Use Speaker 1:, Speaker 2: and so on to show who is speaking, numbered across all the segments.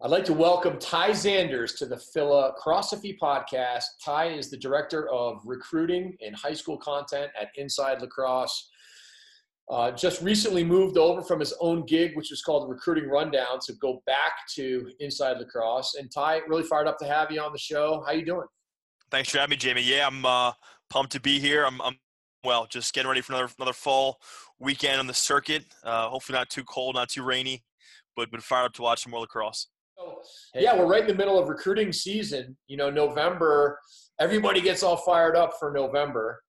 Speaker 1: I'd like to welcome Ty Xanders to the Philocrosophy podcast. Ty is the director of recruiting and high school content at Inside Lacrosse. Uh, just recently moved over from his own gig, which was called Recruiting Rundown, to go back to Inside Lacrosse. And Ty, really fired up to have you on the show. How are you doing?
Speaker 2: Thanks for having me, Jamie. Yeah, I'm uh, pumped to be here. I'm, I'm, well, just getting ready for another another fall weekend on the circuit. Uh, hopefully, not too cold, not too rainy, but been fired up to watch some more lacrosse.
Speaker 1: So, yeah, we're right in the middle of recruiting season. You know, November, everybody gets all fired up for November,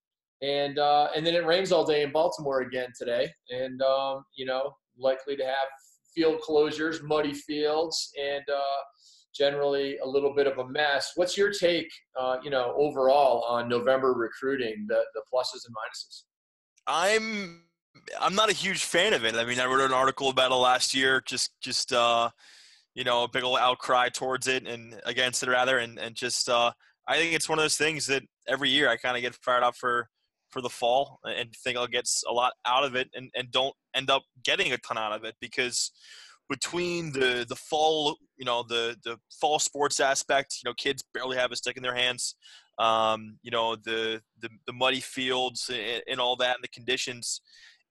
Speaker 1: and uh, and then it rains all day in Baltimore again today, and um, you know, likely to have field closures, muddy fields, and uh, generally a little bit of a mess. What's your take, uh, you know, overall on November recruiting, the the pluses and minuses?
Speaker 2: I'm I'm not a huge fan of it. I mean, I wrote an article about it last year, just just uh, you know, a big old outcry towards it and against it rather, and and just uh, I think it's one of those things that every year I kind of get fired up for for the fall and think I'll get a lot out of it and, and don't end up getting a ton out of it because between the the fall you know the the fall sports aspect you know kids barely have a stick in their hands um, you know the, the the muddy fields and, and all that and the conditions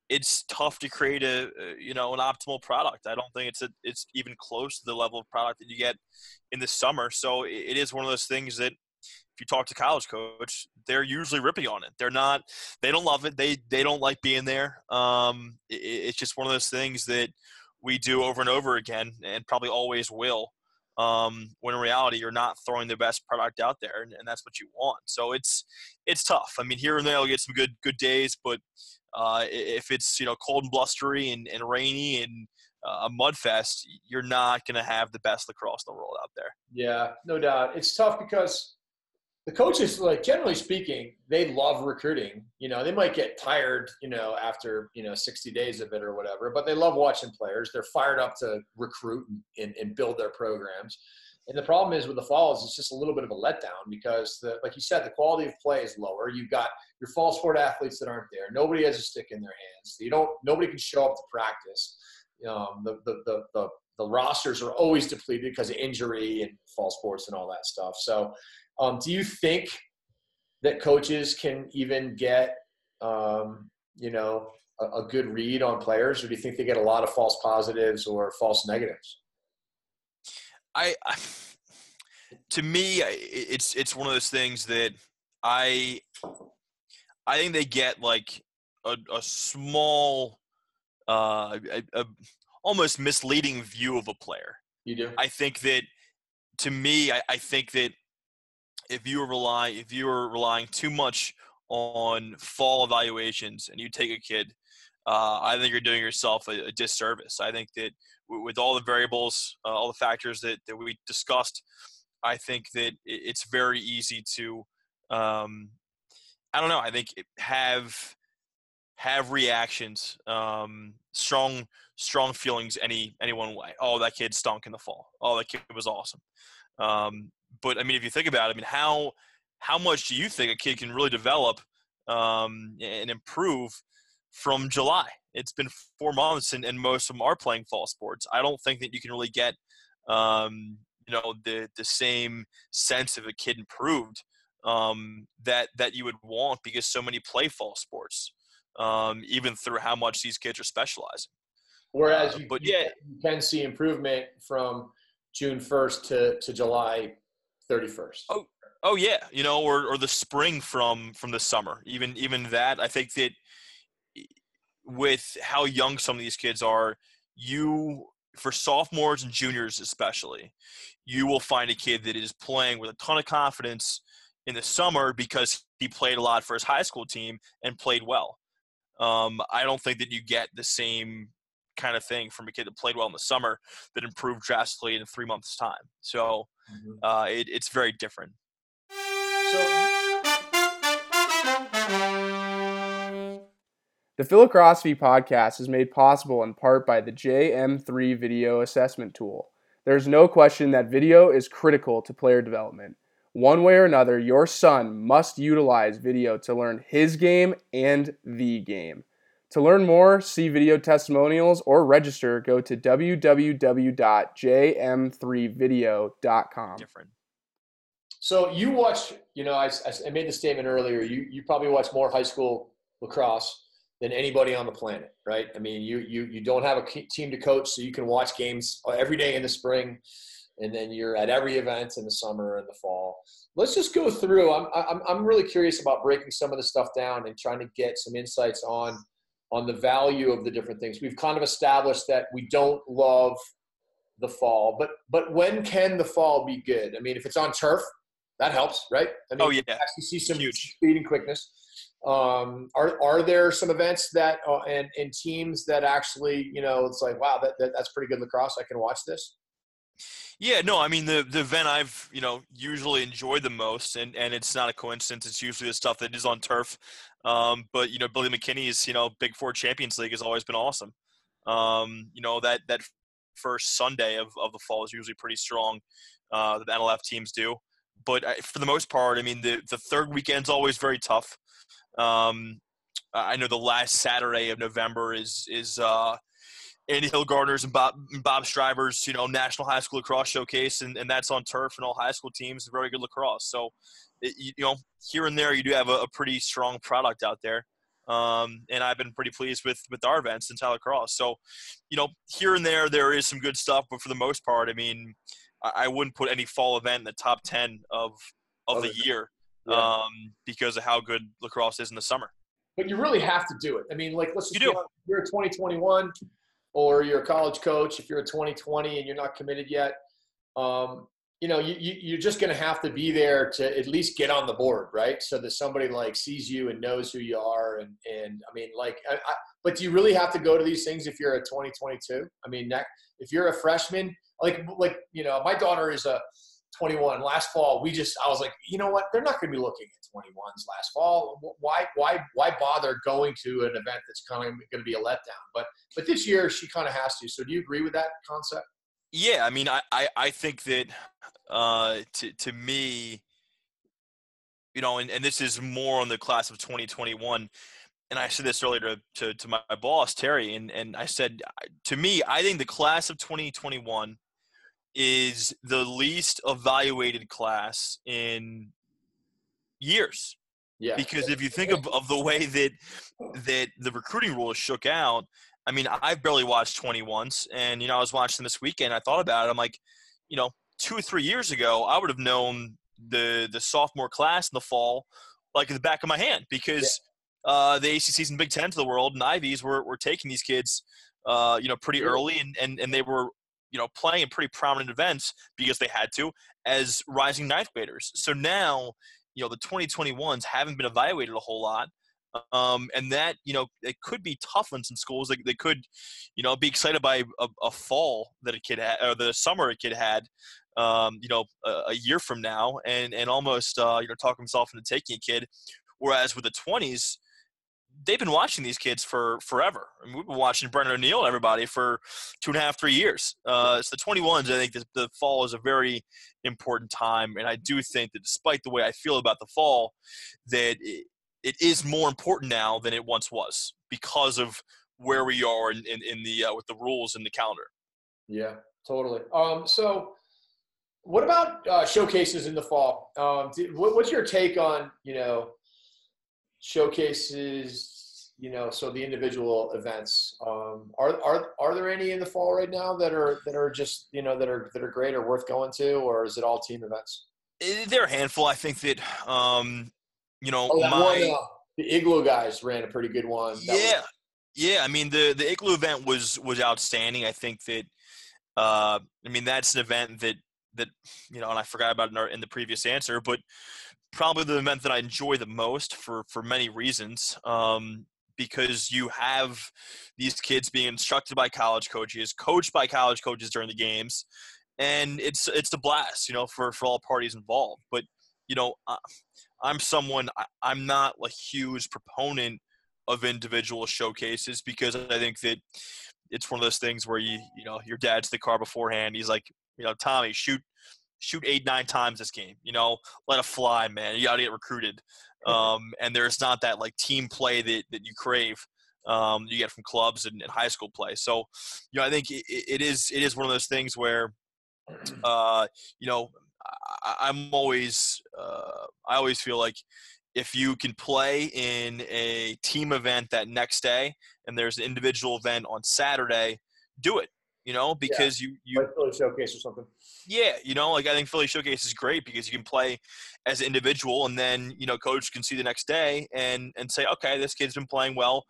Speaker 2: it's tough to create a you know an optimal product. I don't think it's a, it's even close to the level of product that you get in the summer. So it is one of those things that if you talk to college coach, they're usually ripping on it. They're not they don't love it. They they don't like being there. Um, it, it's just one of those things that we do over and over again, and probably always will. Um, when in reality you're not throwing the best product out there, and, and, that's what you want. So it's it's tough. I mean, here and there you'll get some good good days, but uh, if it's you know cold and blustery and, and rainy and uh, a mud fest, you're not going to have the best lacrosse in the world out there.
Speaker 1: Yeah, no doubt. It's tough because the coaches, like generally speaking, they love recruiting. You know, they might get tired, you know, after you know 60 days of it or whatever, but they love watching players. They're fired up to recruit and, and build their programs. And the problem is with the falls, it's just a little bit of a letdown because, the, like you said, the quality of play is lower. You've got your fall sport athletes that aren't there. Nobody has a stick in their hands. You don't. Nobody can show up to practice. Um, the, the, the, the, the rosters are always depleted because of injury and fall sports and all that stuff. So, um, do you think that coaches can even get, um, you know, a, a good read on players, or do you think they get a lot of false positives or false negatives?
Speaker 2: I, I to me, it's it's one of those things that I I think they get like a, a small, uh, a, a, almost misleading view of a player.
Speaker 1: You do.
Speaker 2: I think that to me, I, I think that if you relying if you are relying too much on fall evaluations and you take a kid uh, I think you're doing yourself a, a, disservice. I think that with all the variables, uh, all the factors that, that we discussed, I think that it's very easy to, um, I don't know. I think have have reactions, um, strong strong feelings any any one way. Oh, that kid stunk in the fall. Oh, that kid was awesome. Um, but I mean, if you think about it, I mean, how how much do you think a kid can really develop um, and improve from July. It's been four months, and, and most of them are playing fall sports. I don't think that you can really get, um, you know, the the same sense of a kid improved um, that that you would want because so many play fall sports, um, even through how much these kids are specializing.
Speaker 1: Whereas, uh, you, but yeah, you can see improvement from June first to to July thirty first.
Speaker 2: Oh, oh yeah, you know, or or the spring from from the summer. Even even that, I think that with how young some of these kids are, you for sophomores and juniors especially, you will find a kid that is playing with a ton of confidence in the summer because he played a lot for his high school team and played well. Um, I don't think that you get the same kind of thing from a kid that played well in the summer that improved drastically in three months' time. So mm-hmm. uh, it, it's very different. So.
Speaker 3: The Philocrosophy podcast is made possible in part by the JM3 video assessment tool. There's no question that video is critical to player development. One way or another, your son must utilize video to learn his game and the game. To learn more, see video testimonials, or register, go to www.jm3video.com.
Speaker 2: Different.
Speaker 1: So you watch, you know, I, I made the statement earlier. You you probably watch more high school lacrosse than anybody on the planet, right? I mean, you you you don't have a team to coach, so you can watch games every day in the spring, and then you're at every event in the summer and the fall. Let's just go through. I'm I'm I'm really curious about breaking some of the stuff down and trying to get some insights on on the value of the different things. We've kind of established that we don't love the fall, but but when can the fall be good? I mean, if it's on turf, that helps, right? I mean,
Speaker 2: oh yeah,
Speaker 1: actually see some Huge. speed and quickness. Um, are are there some events that uh, and and teams that actually you know it's like wow that, that that's pretty good lacrosse. I can watch this.
Speaker 2: Yeah, no, I mean the the event I've you know usually enjoyed the most, and and it's not a coincidence. It's usually the stuff that is on turf. Um, but you know Billy McKinney's you know Big Four Champions League has always been awesome. Um, you know that that first Sunday of, of the fall is usually pretty strong. Uh, the NLF teams do, but for the most part, I mean the the third weekend's always very tough. Um, I know the last Saturday of November is is uh, Andy Hilgartner's and Bob Bob Shriver's, you know, National High School Lacrosse Showcase, and, and that's on turf and all high school teams. Very good lacrosse. So, it, you know, here and there, you do have a, a pretty strong product out there. Um, and I've been pretty pleased with with our events in Tyler Cross. So, you know, here and there, there is some good stuff, but for the most part, I mean, I, I wouldn't put any fall event in the top ten of of the year yeah. um, because of how good lacrosse is in the summer.
Speaker 1: But you really have to do it. I mean, like, let's just you do. You're 2021 or you're a college coach, if you're a 2020 and you're not committed yet, um, you know, you, you, are just going to have to be there to at least get on the board, right? So that somebody like sees you and knows who you are. And, and I mean, like, I, I, but do you really have to go to these things if you're a 2022? I mean, if you're a freshman, like, like, you know, my daughter is a, 21 last fall we just i was like you know what? They're not going to be looking at 21s last fall. Why why why bother going to an event that's kind of going to be a letdown? But but this year she kind of has to. So do you agree with that concept?
Speaker 2: Yeah i mean i i, I think that uh to to me you know and, and this is more on the class of 2021 and I said this earlier to, to, to my boss, Terry, and, and I said, to me, I think the class of 2021 is the least evaluated class in years. Yeah. Because if you think of, of the way that that the recruiting rules shook out, I mean, I've barely watched 20 once, and you know, I was watching this weekend. I thought about it. I'm like, you know, two or three years ago, I would have known the the sophomore class in the fall like in the back of my hand because yeah. uh, the ACCs and Big Ten to the world and Ivies were, were taking these kids, uh, you know, pretty early, and, and, and they were you know, playing in pretty prominent events because they had to as rising ninth graders. So now, you know, the 2021s haven't been evaluated a whole lot. Um, and that, you know, it could be tough on some schools. They, they could, you know, be excited by a, a fall that a kid had, or the summer a kid had, um, you know, a, a, year from now and, and almost, uh, you know, talk himself into taking a kid. Whereas with the 20s, they've been watching these kids for forever. I mean, we've been watching Brennan O'Neill and everybody for two and a half, three years. Uh, so the 21s, I think the, the, fall is a very important time. And I do think that despite the way I feel about the fall, that it, it is more important now than it once was because of where we are in, in, in the uh, with the rules and the calendar.
Speaker 1: Yeah, totally. Um, so what about uh, showcases in the fall? Um, what, what's your take on, you know, showcases, you know, so the individual events. Um, are are are there any in the fall right now that are that are just you know that are that are great or worth going to, or is it all team events?
Speaker 2: Eh, there are a handful. I think that um, you know
Speaker 1: oh,
Speaker 2: my one, uh,
Speaker 1: the igloo guys ran a pretty good one.
Speaker 2: That yeah, was- yeah. I mean the the igloo event was was outstanding. I think that uh, I mean that's an event that that you know, and I forgot about in, our, in the previous answer, but probably the event that I enjoy the most for for many reasons. Um, because you have these kids being instructed by college coaches, coached by college coaches during the games, and it's it's a blast, you know, for for all parties involved. But you know, I'm someone I'm not a huge proponent of individual showcases because I think that it's one of those things where you you know your dad's the car beforehand. He's like, you know, Tommy, shoot shoot eight nine times this game. You know, let it fly, man. You got to get recruited. Um, and there's not that like team play that that you crave. Um, you get from clubs and, and, high school play. So, you know, I think it, it is it is one of those things where, uh, you know, I, am always uh, I always feel like if you can play in a team event that next day and there's an individual event on Saturday, do it. You know, because yeah. you you
Speaker 1: like Philly Showcase or something.
Speaker 2: Yeah, you know, like I think Philly Showcase is great because you can play as an individual, and then you know, coach can see the next day and and say, okay, this kid's been playing well,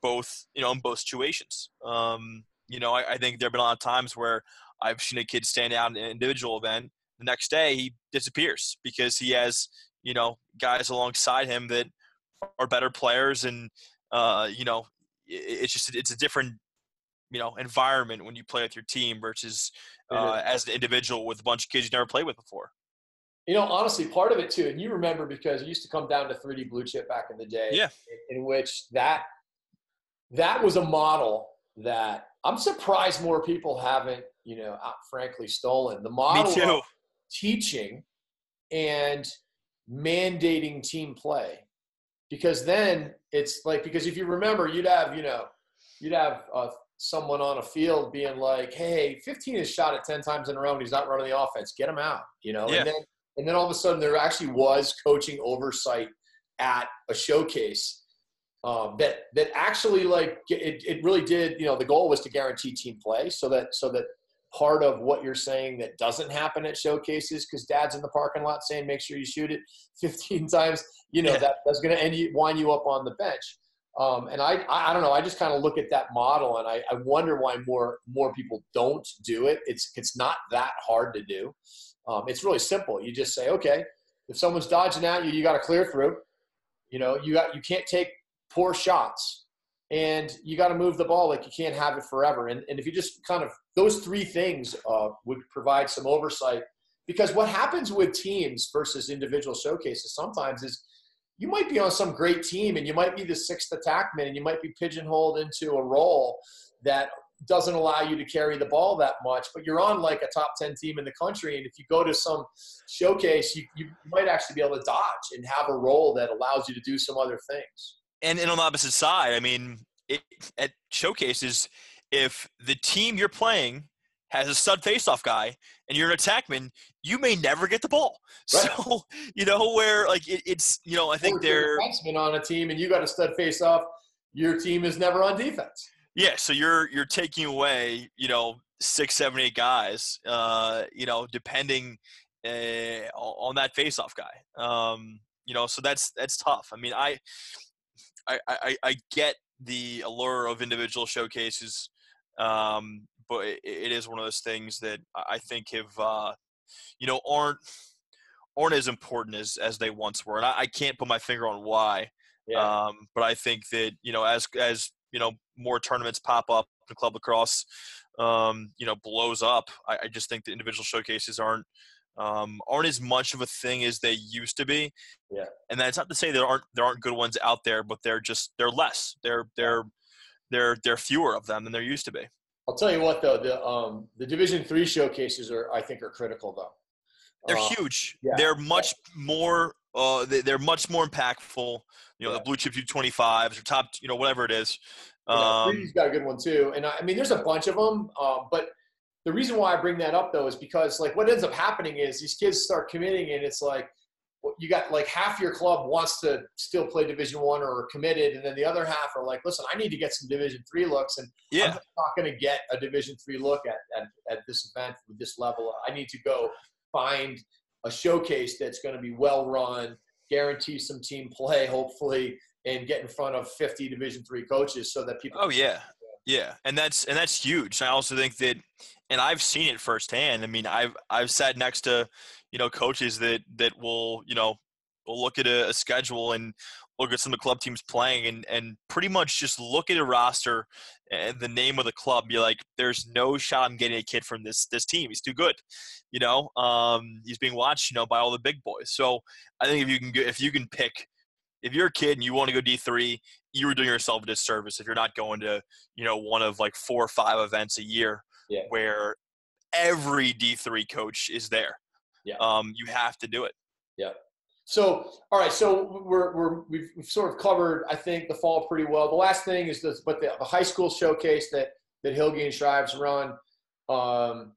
Speaker 2: both you know, in both situations. Um, you know, I, I think there've been a lot of times where I've seen a kid stand out in an individual event. The next day, he disappears because he has you know guys alongside him that are better players, and uh, you know, it's just it's a different you know environment when you play with your team versus uh, as an individual with a bunch of kids you never played with before.
Speaker 1: You know, honestly, part of it too, and you remember because it used to come down to 3D blue chip back in the day.
Speaker 2: Yeah.
Speaker 1: In, in which that that was a model that I'm surprised more people haven't, you know, frankly stolen. The model of teaching and mandating team play. Because then it's like because if you remember, you'd have, you know, you'd have uh, someone on a field being like, "Hey, 15 is shot at 10 times in a row and he's not running the offense. Get him out." You know, yeah. and then and then all of a sudden there actually was coaching oversight at a showcase um, that that actually like it, it really did. You know, the goal was to guarantee team play so that so that part of what you're saying that doesn't happen at showcases because dad's in the parking lot saying make sure you shoot it 15 times you know yeah. that, that's going to end you wind you up on the bench um, and I, I don't know. I just kind of look at that model, and I, I wonder why more more people don't do it. It's it's not that hard to do. Um, it's really simple. You just say, okay, if someone's dodging at you, you got to clear through. You know, you got you can't take poor shots, and you got to move the ball. Like you can't have it forever. And and if you just kind of those three things uh, would provide some oversight. Because what happens with teams versus individual showcases sometimes is you might be on some great team and you might be the sixth attackman and you might be pigeonholed into a role that doesn't allow you to carry the ball that much, but you're on like a top 10 team in the country. And if you go to some showcase, you, you might actually be able to dodge and have a role that allows you to do some other things.
Speaker 2: And, and on the opposite side, I mean, it, at showcases, if the team you're playing has a stud faceoff guy and you're an attackman, you may never get the ball. Right. So you know where like it, it's you know I think they're
Speaker 1: defenseman on a team and you got a stud faceoff, your team is never on defense.
Speaker 2: Yeah, so you're you're taking away you know six, seven, eight guys, uh, you know, depending uh, on that faceoff guy. Um, you know, so that's that's tough. I mean, I I I, I get the allure of individual showcases. Um, but it, it is one of those things that I think have uh, you know aren't aren't as important as as they once were, and I, I can't put my finger on why. Yeah. Um, but I think that you know as as you know more tournaments pop up and club lacrosse um, you know blows up, I, I just think the individual showcases aren't um, aren't as much of a thing as they used to be.
Speaker 1: Yeah.
Speaker 2: And that's not to say there aren't there aren't good ones out there, but they're just they're less. They're they're they're they're fewer of them than there used to be.
Speaker 1: I'll tell you what though, the um, the Division three showcases are I think are critical though.
Speaker 2: They're uh, huge. Yeah. They're much more. Uh, they, are much more impactful. You know, yeah. the blue chip U25s or top, you know, whatever it is.
Speaker 1: Um, Freedy's got a good one too, and I, I mean, there's a bunch of them. Um, but the reason why I bring that up though is because like what ends up happening is these kids start committing, and it's like you got like half your club wants to still play division one or are committed and then the other half are like listen i need to get some division three looks and
Speaker 2: yeah.
Speaker 1: i'm not going to get a division three look at, at, at this event with this level. I need to go find a showcase that's going to be well run guarantee some team play hopefully and get in front of 50 division three coaches so that people
Speaker 2: oh yeah. Yeah. And that's and that's huge. I also think that and i've seen it firsthand. I mean i've i've sat next to you know coaches that that will you know We'll look at a, a schedule and look at some of the club teams playing and, and pretty much just look at a roster and the name of the club be like there's no shot i'm getting a kid from this this team. He's too good you know um, he's being watched you know by all the big boys. So i think if you can get, if you can pick if you're a kid and you want to go d3 you are doing yourself a disservice if you're not going to you know one of like four or five events a year
Speaker 1: Yeah.
Speaker 2: where every d3 coach is there
Speaker 1: Yeah.
Speaker 2: um, you have to do it Yeah.
Speaker 1: So, all right. So we're, we're we've, we've sort of covered, I think, the fall pretty well. The last thing is this, but the, the high school showcase that that Hilge and Shrives run. Um,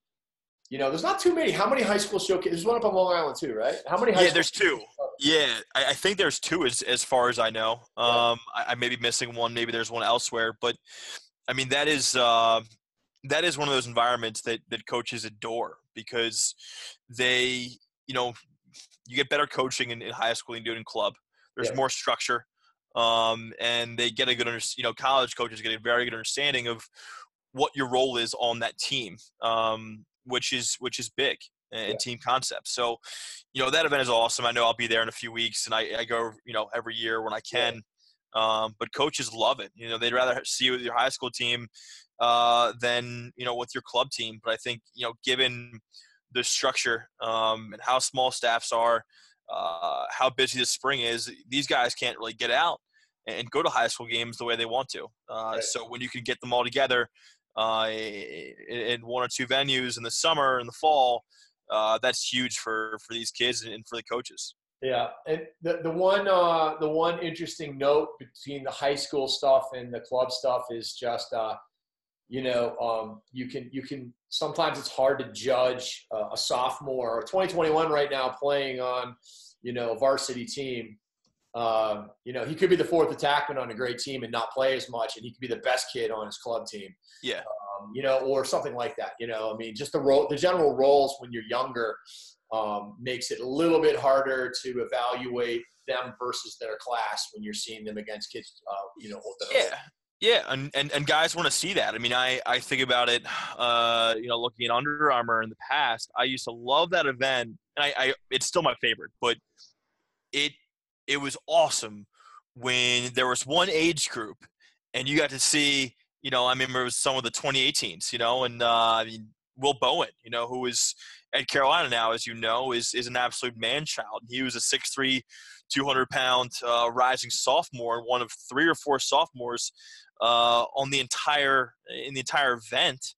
Speaker 1: you know, there's not too many. How many high school showcases? There's one up on Long Island too, right? How many? High
Speaker 2: yeah there's two Yeah, I, I think there's two as as far as I know.
Speaker 1: Yeah.
Speaker 2: Um, I, I may be missing one. Maybe there's one elsewhere, but I mean that is uh, that is one of those environments that that coaches adore because they, you know, you get better coaching in, in high school than you do in club. There's
Speaker 1: Yeah.
Speaker 2: more structure, um, and they get a good, under, you know, college coaches get a very good understanding of what your role is on that team, um, which is which is big and
Speaker 1: Yeah.
Speaker 2: team concepts. So, you know, that event is awesome. I know I'll be there in a few weeks, and I, I go, you know, every year when I can. Um, but coaches love it. You know, they'd rather see you with your high school team uh, than you know with your club team. But I think you know, given the structure um, and how small staffs are, uh, how busy the spring is, these guys can't really get out and go to high school games the way they want to. Uh,
Speaker 1: Right.
Speaker 2: So when you can get them all together uh, in in one or two venues in the summer and the fall, uh, that's huge for for these kids and for the coaches.
Speaker 1: Yeah, and the the one uh, the one interesting note between the high school stuff and the club stuff is just uh, you know um, you can you can sometimes it's hard to judge uh, a sophomore or 2021 right now playing on you know a varsity team. Um, you know he could be the fourth attackman on a great team and not play as much, and he could be the best kid on his club team.
Speaker 2: Yeah.
Speaker 1: Um, you know, or something like that. You know, I mean, just the role, the general roles when you're younger um, makes it a little bit harder to evaluate them versus their class when you're seeing them against kids, uh, you know, are-
Speaker 2: Yeah. Yeah, and, and, and guys want to see that. I mean, I, I think about it, uh, you know, looking at Under Armour in the past. I used to love that event, and I, I it's still my favorite. But it it was awesome when there was one age group, and you got to see, you know, I remember it was some of the 2018s, you know, and uh, I mean Will Bowen, you know, who is at Carolina now, as you know, is is an absolute man child. He was a 6'3", 200 pound uh, rising sophomore, one of three or four sophomores uh, on the entire in the entire event,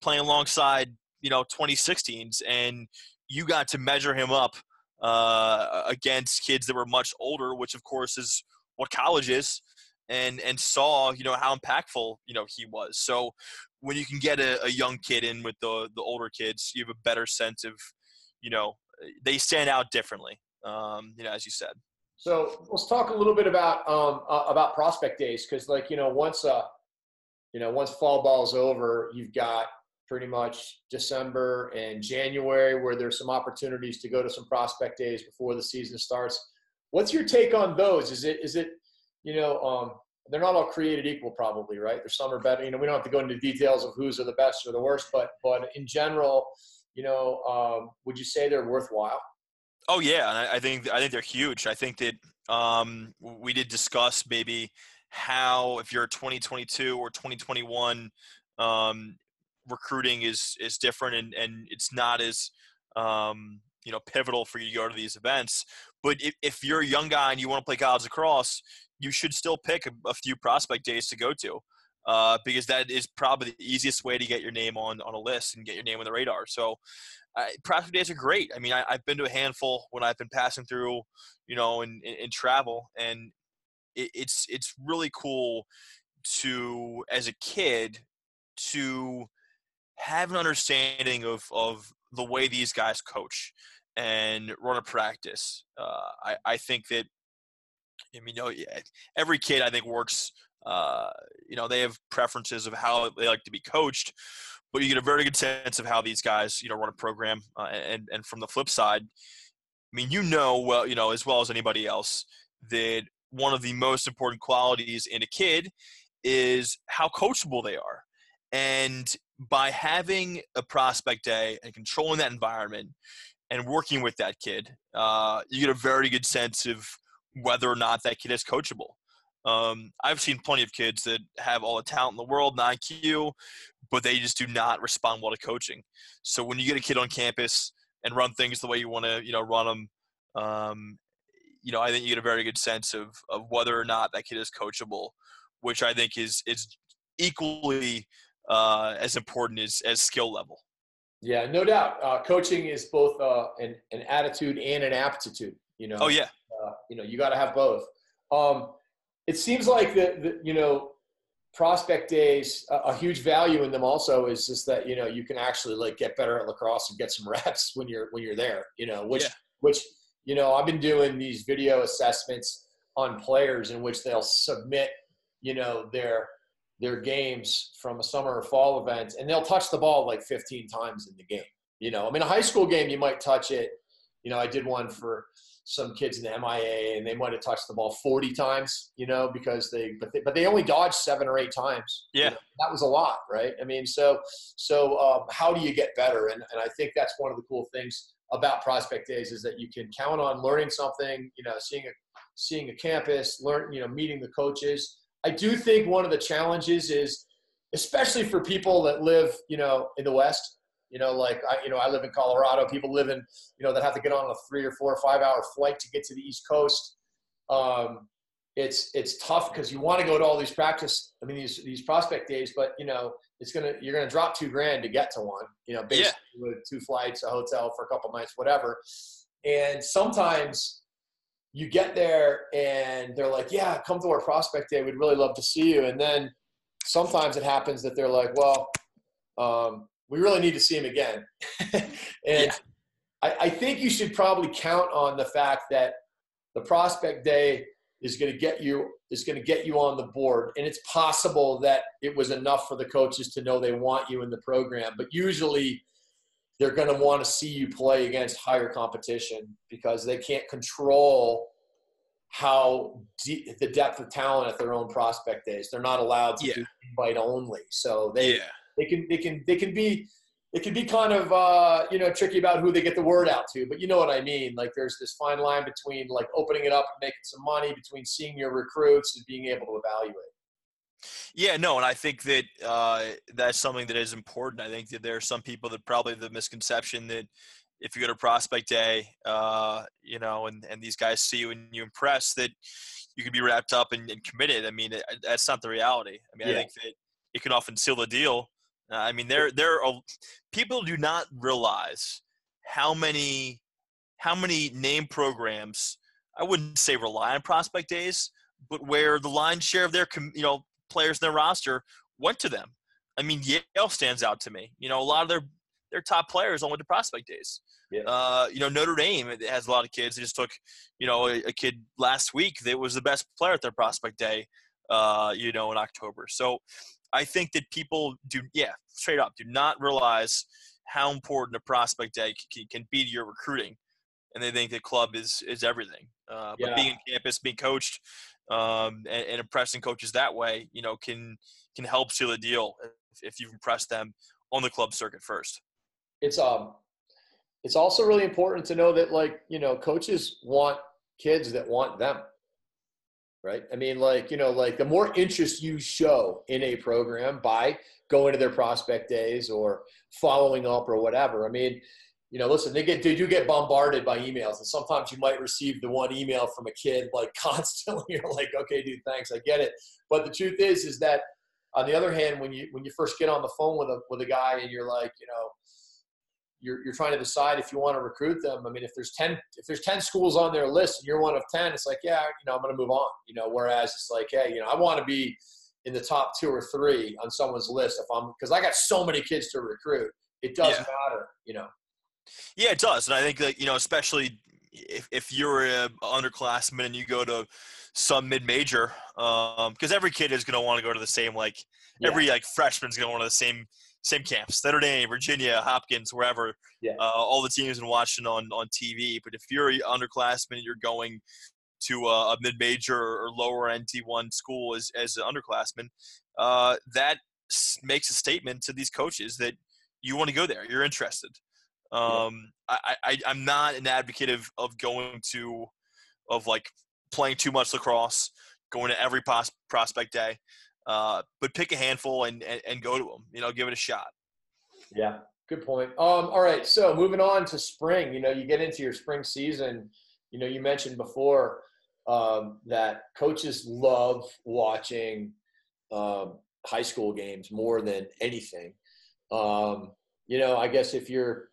Speaker 2: playing alongside you know 2016s, and you got to measure him up uh, against kids that were much older, which of course is what college is, and and saw you know how impactful you know he was. So when you can get a, a young kid in with the the older kids, you have a better sense of you know they stand out differently. Um, you know, as you said.
Speaker 1: So let's talk a little bit about um, uh, about prospect days because, like you know, once uh, you know, once fall ball's over, you've got pretty much December and January where there's some opportunities to go to some prospect days before the season starts. What's your take on those? Is it is it you know um, they're not all created equal, probably, right? There's some are better. You know, we don't have to go into details of who's are the best or the worst, but but in general, you know, um, would you say they're worthwhile?
Speaker 2: Oh yeah, and I, I think I think they're huge. I think that um, we did discuss maybe how if you're 2022 or 2021, um, recruiting is is different and and it's not as um, you know pivotal for you to go to these events. But if, if you're a young guy and you want to play college lacrosse, you should still pick a, a few prospect days to go to. Uh, because that is probably the easiest way to get your name on, on a list and get your name on the radar. So, uh, prospect days are great. I mean, I, I've been to a handful when I've been passing through, you know, in, in, in travel, and it, it's it's really cool to, as a kid, to have an understanding of of the way these guys coach and run a practice. Uh, I I think that, I mean, you know, every kid I think works. Uh, you know, they have preferences of how they like to be coached but you get a very good sense of how these guys, you know, run a program. Uh, and and from the flip side, I mean, you know, well, you know, as well as anybody else, that one of the most important qualities in a kid is how coachable they are. And by having a prospect day and controlling that environment, and working with that kid, uh, you get a very good sense of whether or not that kid is coachable. Um, I've seen plenty of kids that have all the talent in the world, and IQ, but they just do not respond well to coaching. So when you get a kid on campus and run things the way you want to, you know, run them, um, you know, I think you get a very good sense of of whether or not that kid is coachable, which I think is is equally uh, as important as as skill level.
Speaker 1: Yeah, no doubt. Uh, coaching is both uh, an an attitude and an aptitude. You know.
Speaker 2: Oh yeah.
Speaker 1: Uh, you know, you got to have both. Um, it seems like the, the you know prospect days a, a, huge value in them also is just that you know you can actually like get better at lacrosse and get some reps when you're when you're there you know which yeah. which you know i've been doing these video assessments on players in which they'll submit you know their their games from a summer or fall event and they'll touch the ball like 15 times in the game you know i mean a high school game you might touch it you know i did one for some kids in the MIA and they might have touched the ball 40 times, you know, because they but they, but they only dodged seven or eight times.
Speaker 2: Yeah,
Speaker 1: you know, that was a lot, right? I mean, so so um, how do you get better? And and I think that's one of the cool things about prospect days is that you can count on learning something, you know, seeing a seeing a campus, learn, you know, meeting the coaches. I do think one of the challenges is, especially for people that live, you know, in the West, you know, like I, you know, I live in Colorado. People live in, you know, that have to get on a three or four or five hour flight to get to the East Coast. Um, it's it's tough because you want to go to all these practice. I mean, these these prospect days, but you know, it's gonna you're gonna drop two grand to get to one. You know, basically yeah. with two flights, a hotel for a couple nights, whatever. And sometimes you get there and they're like, "Yeah, come to our prospect day. We'd really love to see you." And then sometimes it happens that they're like, "Well, um, we really need to see him again. and yeah. I, I think you should probably count on the fact that the prospect day is going to get you is going to get you on the board and it's possible that it was enough for the coaches to know they want you in the program but usually they're going to want to see you play against higher competition because they can't control how deep, the depth of talent at their own prospect days they're not allowed to yeah. do invite only so they yeah they can they can they can be it can be kind of uh, you know tricky about who they get the word out to, but you know what I mean. Like there's this fine line between like opening it up and making some money, between seeing your recruits and being able to evaluate.
Speaker 2: Yeah, no, and I think that uh, that's something that is important. I think that there are some people that probably the misconception that if you go to prospect day, uh, you know, and, and these guys see you and you impress, that you can be wrapped up and, and committed. I mean, it, that's not the reality. I mean, yeah. I think that it can often seal the deal I mean, there there are people do not realize how many how many name programs I wouldn't say rely on prospect days, but where the lion's share of their you know players in their roster went to them. I mean, Yale stands out to me. You know, a lot of their their top players all went to prospect days. Yeah. Uh, you know, Notre Dame has a lot of kids. They just took, you know, a, a, kid last week that was the best player at their prospect day. Uh, you know, in October. So I think that people do, yeah, straight up, do not realize how important a prospect day can, can be to your recruiting, and they think the club is is everything. Uh, but yeah. being on campus, being coached, um, and, and, impressing coaches that way, you know, can can help seal the deal if, if you've impressed them on the club circuit first.
Speaker 1: It's um, it's also really important to know that like you know coaches want kids that want them right? I mean, like, you know, like the more interest you show in a program by going to their prospect days or following up or whatever. I mean, you know, listen, they get, they do get bombarded by emails, and sometimes you might receive the one email from a kid like constantly. You're like, okay, dude, thanks, I get it. But the truth is, is that on the other hand, when you when you first get on the phone with a with a guy and you're like, you know, you're, you're trying to decide if you want to recruit them. I mean, if there's 10, if there's 10 schools on their list and you're one of 10, it's like, yeah, you know, I'm going to move on, you know, whereas it's like, hey, you know, I want to be in the top two or three on someone's list if I'm, cause I got so many kids to recruit. It does yeah. matter, you know?
Speaker 2: Yeah, it does. And I think that, you know, especially if, if you're an underclassman and you go to some mid-major, um, cause every kid is going to want to go to the same, like yeah. every like freshman's going to want to the same same camps, Notre Dame, Virginia, Hopkins, wherever. Yeah. Uh, all the teams and watching on on TV. But if you're an underclassman and you're going to a, a mid-major or lower NT1 school as as an underclassman, uh, that makes a statement to these coaches that you want to go there. You're interested. Um, I, I, I'm not an advocate of, of going to, of like playing too much lacrosse, going to every pos- prospect day. Uh, but pick a handful and, and, and go to them. You know, give it a shot.
Speaker 1: Yeah, good point. Um, all right, so moving on to spring. You know, you get into your spring season. You know, you mentioned before um, that coaches love watching um, high school games more than anything. Um, you know, I guess if you're,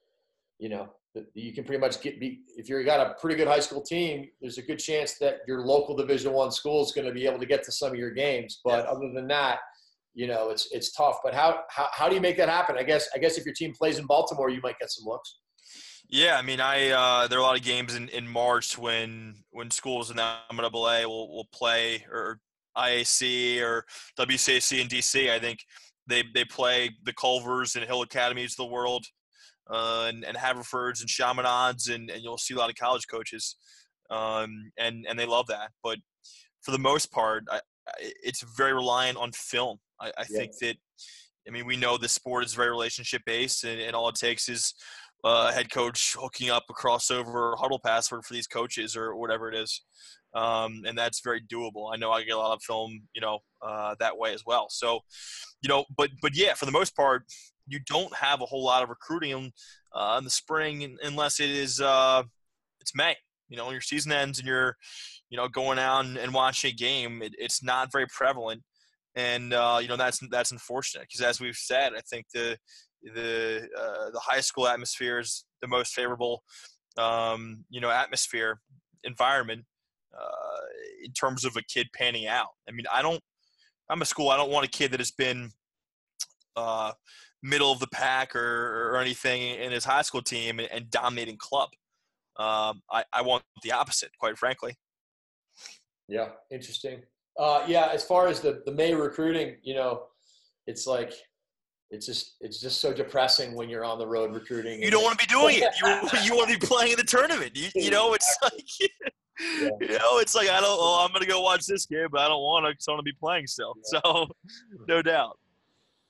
Speaker 1: you know, you can pretty much get be if you've got a pretty good high school team. There's a good chance that your local Division One school is going to be able to get to some of your games. But yeah. other than that, you know, it's it's tough. But how, how how do you make that happen? I guess I guess if your team plays in Baltimore, you might get some looks.
Speaker 2: Yeah, I mean, I uh, there are a lot of games in, in March when when schools in the MLA will will play or IAC or WCAC in DC. I think they they play the Culvers and Hill Academies of the world uh, and, and Haverfords and Chaminades, and, and you'll see a lot of college coaches, um, and and they love that. But for the most part, I, it's very reliant on film. I, I yeah. think that, I mean, we know the sport is very relationship based, and, and all it takes is uh, head coach hooking up a crossover Hudl password for these coaches or whatever it is. Um, and that's very doable. I know I get a lot of film, you know, uh, that way as well. So, you know, but but yeah, for the most part, you don't have a whole lot of recruiting uh, in the spring unless it is uh, it's May. You know, your season ends and you're, you know, going out and watching a game, it, it's not very prevalent, and uh, you know that's that's unfortunate because as we've said, I think the the uh, the high school atmosphere is the most favorable, um, you know, atmosphere environment uh, in terms of a kid panning out. I mean, I don't. I'm a school. I don't want a kid that has been uh, middle of the pack or, or anything in his high school team and, and dominating club. Um, I, I want the opposite, quite frankly.
Speaker 1: Yeah, interesting. Uh, yeah, as far as the the May recruiting, you know, it's like it's just it's just so depressing when you're on the road recruiting.
Speaker 2: You don't want to be doing it. You you want to be playing in the tournament. You, you know, it's like yeah. you know, it's like I don't. Oh, I'm gonna go watch this game, but I don't want to. I want to be playing still. Yeah. So, no doubt.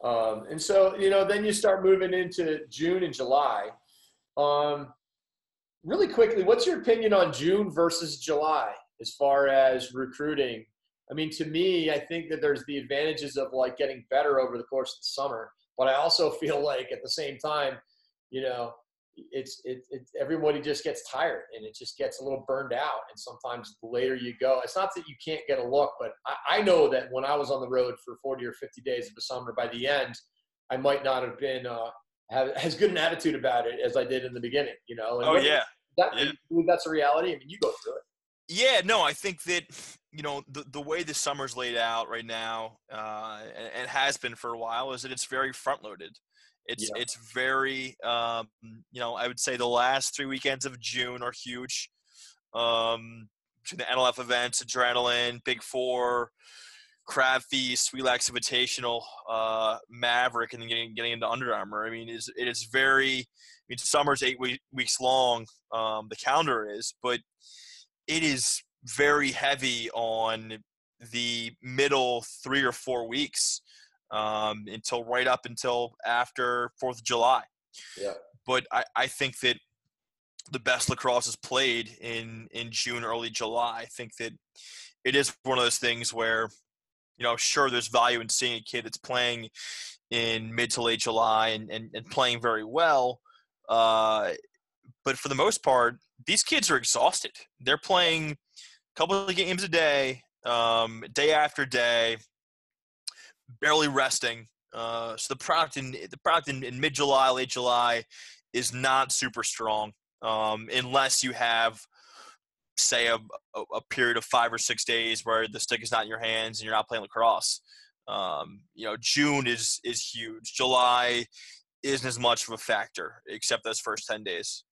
Speaker 1: Um, and so you know, then you start moving into June and July. Um, really quickly, what's your opinion on June versus July as far as recruiting? I mean, to me, I think that there's the advantages of like getting better over the course of the summer, but I also feel like at the same time, you know, it's it, it everybody just gets tired and it just gets a little burned out. And sometimes the later you go it's not that you can't get a look but I, I, know that when i was on the road for 40 or 50 days of the summer by the end i might not have been uh, have as good an attitude about it as i did in the beginning you know?
Speaker 2: And oh yeah.
Speaker 1: that,
Speaker 2: yeah.
Speaker 1: that's a reality. I mean you go through it.
Speaker 2: Yeah no i think that you know the, the way the summer's laid out right now uh, and, and has been for a while is that it's very front loaded it's yeah. it's very um, you know I would say the last three weekends of June are huge. Um, the NLF events, Adrenaline, Big Four, Crab Feast, Relax Invitational, uh, Maverick, and then getting getting into Under Armour. I mean, it is, it is very. I mean, summer's eight week, weeks long. Um, the calendar is, but it is very heavy on the middle three or four weeks um, until right up until after Fourth of July.
Speaker 1: Yeah.
Speaker 2: But I, I think that the best lacrosse is played in in June, early July. I think that it is one of those things where, you know, sure, there's value in seeing a kid that's playing in mid to late July and, and, and playing very well. Uh, but for the most part, these kids are exhausted. They're playing a couple of games a day, um, day after day barely resting. Uh, so the product in the product in, in mid July, late July, is not super strong um, unless you have, say, a, a, period of five or six days where the stick is not in your hands and you're not playing lacrosse. Um, you know, June is is huge. July isn't as much of a factor, except those first ten days.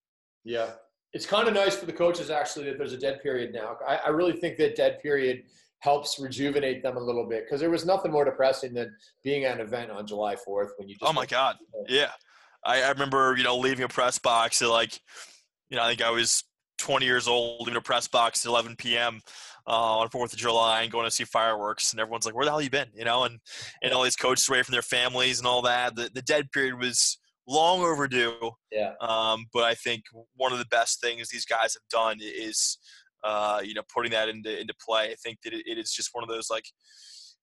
Speaker 1: Yeah, it's kind of nice for the coaches actually that there's a dead period now. I, I really think that dead period helps rejuvenate them a little bit because there was nothing more depressing than being at an event on July 4th when you just
Speaker 2: oh my god yeah I, I remember you know leaving a press box at like you know I think I was 20 years old leaving a press box at 11 p.m. Uh, on Fourth of July and going to see fireworks, and everyone's like, "Where the hell you been?" You know, and and all these coaches away from their families and all that. The the dead period was long overdue.
Speaker 1: Yeah.
Speaker 2: Um, but I think one of the best things these guys have done is, uh, you know, putting that into into play. I think that it, it is just one of those like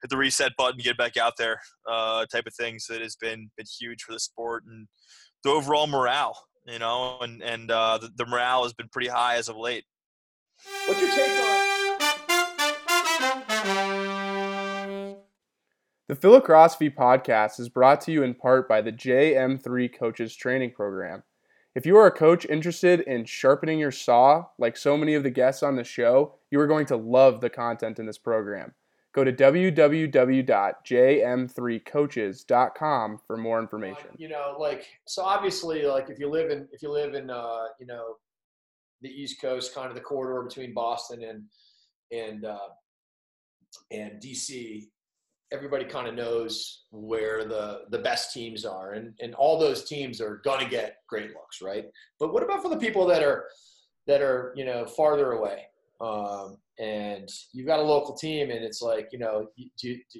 Speaker 2: hit the reset button, get back out there, uh, type of things that has been been huge for the sport and the overall morale. You know, and and uh, the, the morale has been pretty high as of late.
Speaker 1: What's your take on?
Speaker 3: The Philocrosophy podcast is brought to you in part by the JM3 Coaches Training Program. If you are a coach interested in sharpening your saw, like so many of the guests on the show, you are going to love the content in this program. Go to www.jm3coaches.com for more information.
Speaker 1: You know, like so obviously, like if you live in if you live in uh, you know the East Coast, kind of the corridor between Boston and and uh, and DC, everybody kind of knows where the the best teams are, and and all those teams are gonna get great looks, right? But what about for the people that are that are you know farther away? Um, and you've got a local team, and it's like you know, do, do,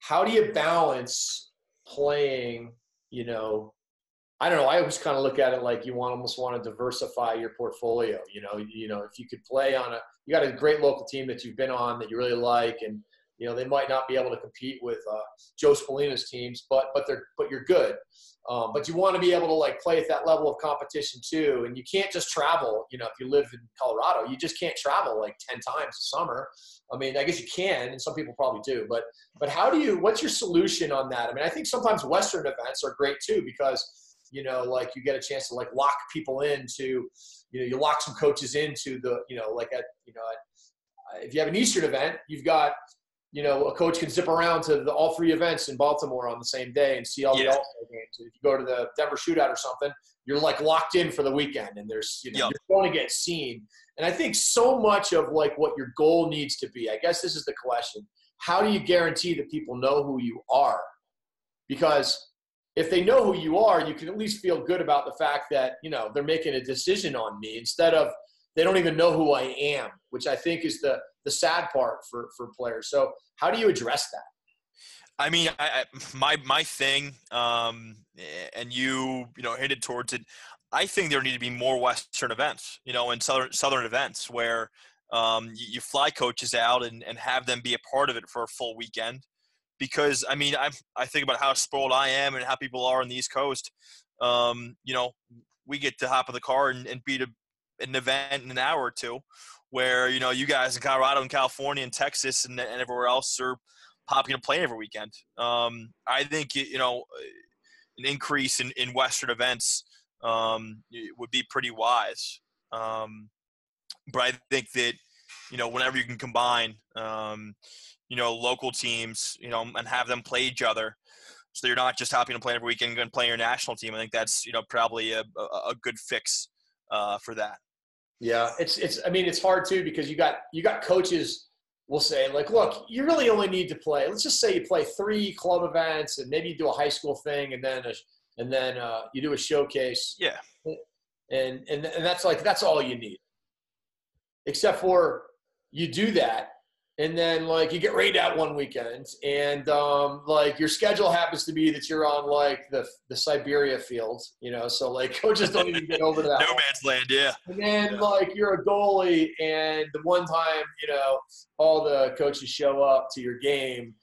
Speaker 1: how do you balance playing? You know, I don't know. I always kind of look at it like you want almost want to diversify your portfolio. You know, you know, if you could play on a, you got a great local team that you've been on that you really like, and you know they might not be able to compete with uh, Joe Spallina's teams, but but they're but you're good. Um, but you want to be able to like play at that level of competition too, and you can't just travel. You know, if you live in Colorado, you just can't travel like ten times a summer. I mean, I guess you can, and some people probably do. But but how do you? What's your solution on that? I mean, I think sometimes Western events are great too because you know, like you get a chance to like lock people into, you know, you lock some coaches into the, you know, like at, you know, at, if you have an Eastern event, you've got you know, a coach can zip around to the, all three events in Baltimore on the same day and see all yeah. the All-Star games. if you go to the Denver Shootout or something, you're like locked in for the weekend, and there's you know yep. you're going to get seen. And I think so much of like what your goal needs to be. I guess this is the question: How do you guarantee that people know who you are? Because if they know who you are, you can at least feel good about the fact that you know they're making a decision on me instead of they don't even know who I am, which I think is the the sad part for for players. So how do you address that?
Speaker 2: I mean, I, my my thing, um, and you you know hinted towards it. I think there need to be more Western events, you know, and southern southern events where um, you, you, fly coaches out and, and have them be a part of it for a full weekend. Because I mean, I I think about how spoiled I am and how people are on the East Coast. Um, you know, we get to hop in the car and, and beat a, an event in an hour or two, where you know you guys in Colorado and California and Texas and, and everywhere else are popping a plane every weekend. Um, I think you know an increase in, in Western events um, would be pretty wise. Um, but I think that you know whenever you can combine um, you know local teams you know and have them play each other. So you're not just hopping a plane every weekend and play your national team. I think that's you know probably a, a, a good fix uh, for that.
Speaker 1: Yeah, it's it's. I mean, it's hard too because you got you got coaches will say like, look, you really only need to play. Let's just say you play three club events and maybe you do a high school thing and then a, and then uh, you do a showcase.
Speaker 2: Yeah.
Speaker 1: And and and that's like that's all you need. Except for you do that and then like you get rained out one weekend and um, like your schedule happens to be that you're on like the the Siberia field, you know, so like coaches don't even get over that.
Speaker 2: no man's land, yeah.
Speaker 1: And then
Speaker 2: yeah.
Speaker 1: like you're a goalie and the one time, you know, all the coaches show up to your game,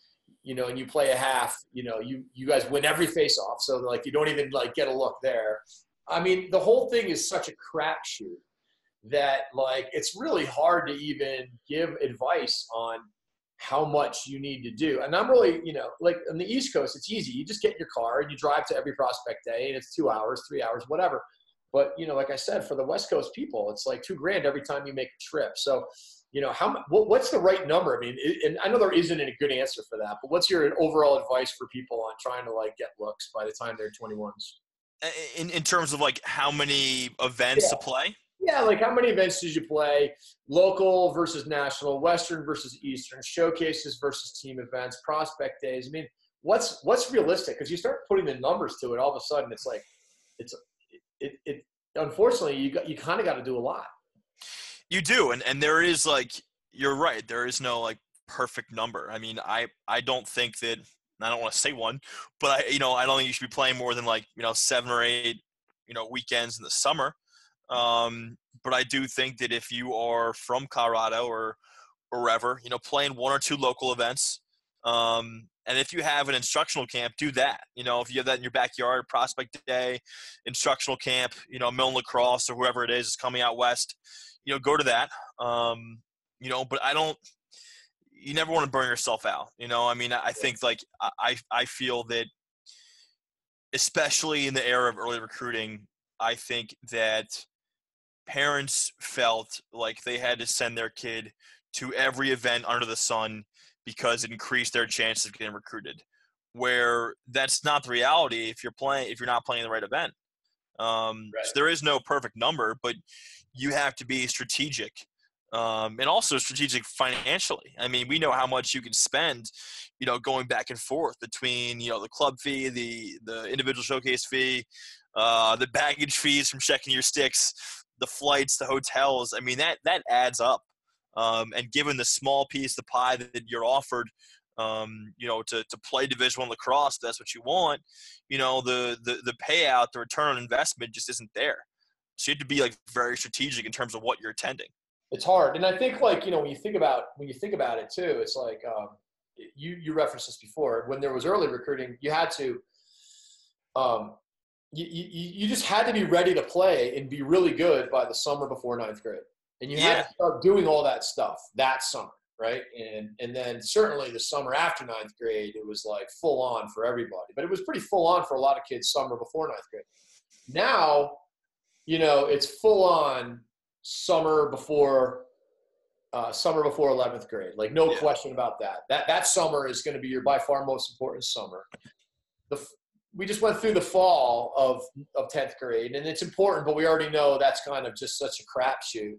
Speaker 1: you know, and you play a half, you know, you you guys win every face off. So like you don't even like get a look there. I mean, the whole thing is such a crapshoot that like it's really hard to even give advice on how much you need to do. And I'm really, you know, like on the East Coast, it's easy. You just get your car and you drive to every prospect day, and it's two hours, three hours, whatever. But you know, like I said, for the West Coast people, it's like two grand every time you make a trip. So, you know, how what's the right number? I mean, and I know there isn't a good answer for that, but what's your overall advice for people on trying to like get looks by the time they're 21s?
Speaker 2: In in terms of like how many events yeah. to play?
Speaker 1: Yeah, like how many events did you play? Local versus national, Western versus Eastern, showcases versus team events, prospect days. I mean, what's what's realistic? Because you start putting the numbers to it, all of a sudden it's like, it's it it. Unfortunately, you got you kind of got to do a lot.
Speaker 2: You do, and and there is like you're right. There is no like perfect number. I mean, I I don't think that I don't want to say one, but I, you know, I don't think you should be playing more than like you know seven or eight, you know, weekends in the summer. Um, but I do think that if you are from Colorado or wherever, you know, playing one or two local events, um, and if you have an instructional camp, do that. You know, if you have that in your backyard, prospect day, instructional camp, you know, Millon Lacrosse or whoever it is is coming out west, you know, go to that. Um, you know, but I don't. You never want to burn yourself out. You know, I mean, I think like I I feel that, especially in the era of early recruiting, I think that parents felt like they had to send their kid to every event under the sun because it increased their chances of getting recruited. Where that's not the reality if you're playing if you're not playing the right event. Um, right. So there is no perfect number, but you have to be strategic. Um, and also strategic financially. I mean, we know how much you can spend, you know, going back and forth between you know the club fee, the the individual showcase fee, uh, the baggage fees from checking your sticks, the flights, the hotels. I mean, that that adds up. Um, and given the small piece of the pie that you're offered, um, you know, to, to play Division One lacrosse, that's what you want. You know, the, the the payout, the return on investment, just isn't there. So you have to be like very strategic in terms of what you're attending.
Speaker 1: It's hard, and I think like you know when you think about when you think about it too, it's like um, you you referenced this before. When there was early recruiting, you had to um, you, you, you just had to be ready to play and be really good by the summer before ninth grade. And you had to start doing all that stuff that summer, right? And and then certainly the summer after ninth grade, it was like full on for everybody. But it was pretty full on for a lot of kids summer before ninth grade. Now, you know, it's full on summer before uh, summer before 11th grade. Like no yeah. question about that. That that summer is going to be your by far most important summer. The we just went through the fall of of 10th grade and it's important but we already know that's kind of just such a crapshoot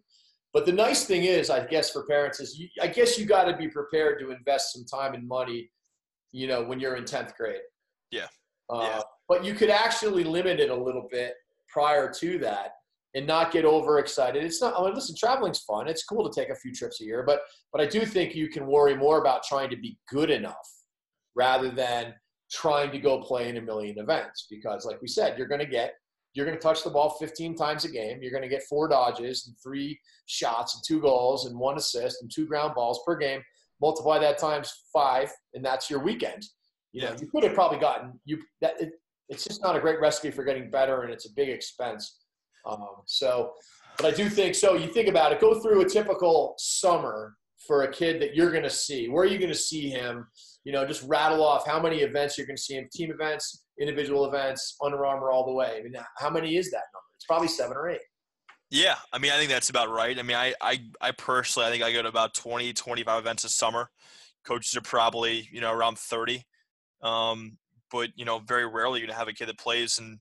Speaker 1: but the nice thing is i guess for parents is you, i guess you got to be prepared to invest some time and money you know when you're in 10th grade
Speaker 2: yeah.
Speaker 1: Uh,
Speaker 2: yeah.
Speaker 1: but you could actually limit it a little bit prior to that and not get overexcited it's not i mean listen traveling's fun it's cool to take a few trips a year but but i do think you can worry more about trying to be good enough rather than trying to go play in a million events because like we said you're going to get you're going to touch the ball 15 times a game. You're going to get four dodges and three shots and two goals and one assist and two ground balls per game. Multiply that times five and that's your weekend. You know you could have probably gotten you that it, it's just not a great recipe for getting better and it's a big expense. Um, so but i do think so you think about it. Go through a typical summer for a kid that you're going to see. Where are you going to see him you know, just rattle off how many events you're going to see in team events, individual events, Under Armour all the way. I mean, how many is that number? It's probably seven or eight.
Speaker 2: Yeah, I mean, I think that's about right. I mean, I, I, I personally, I think I go to about 20, 25 events a summer. Coaches are probably, you know, around 30. Um, but, you know, very rarely you're going to have a kid that plays in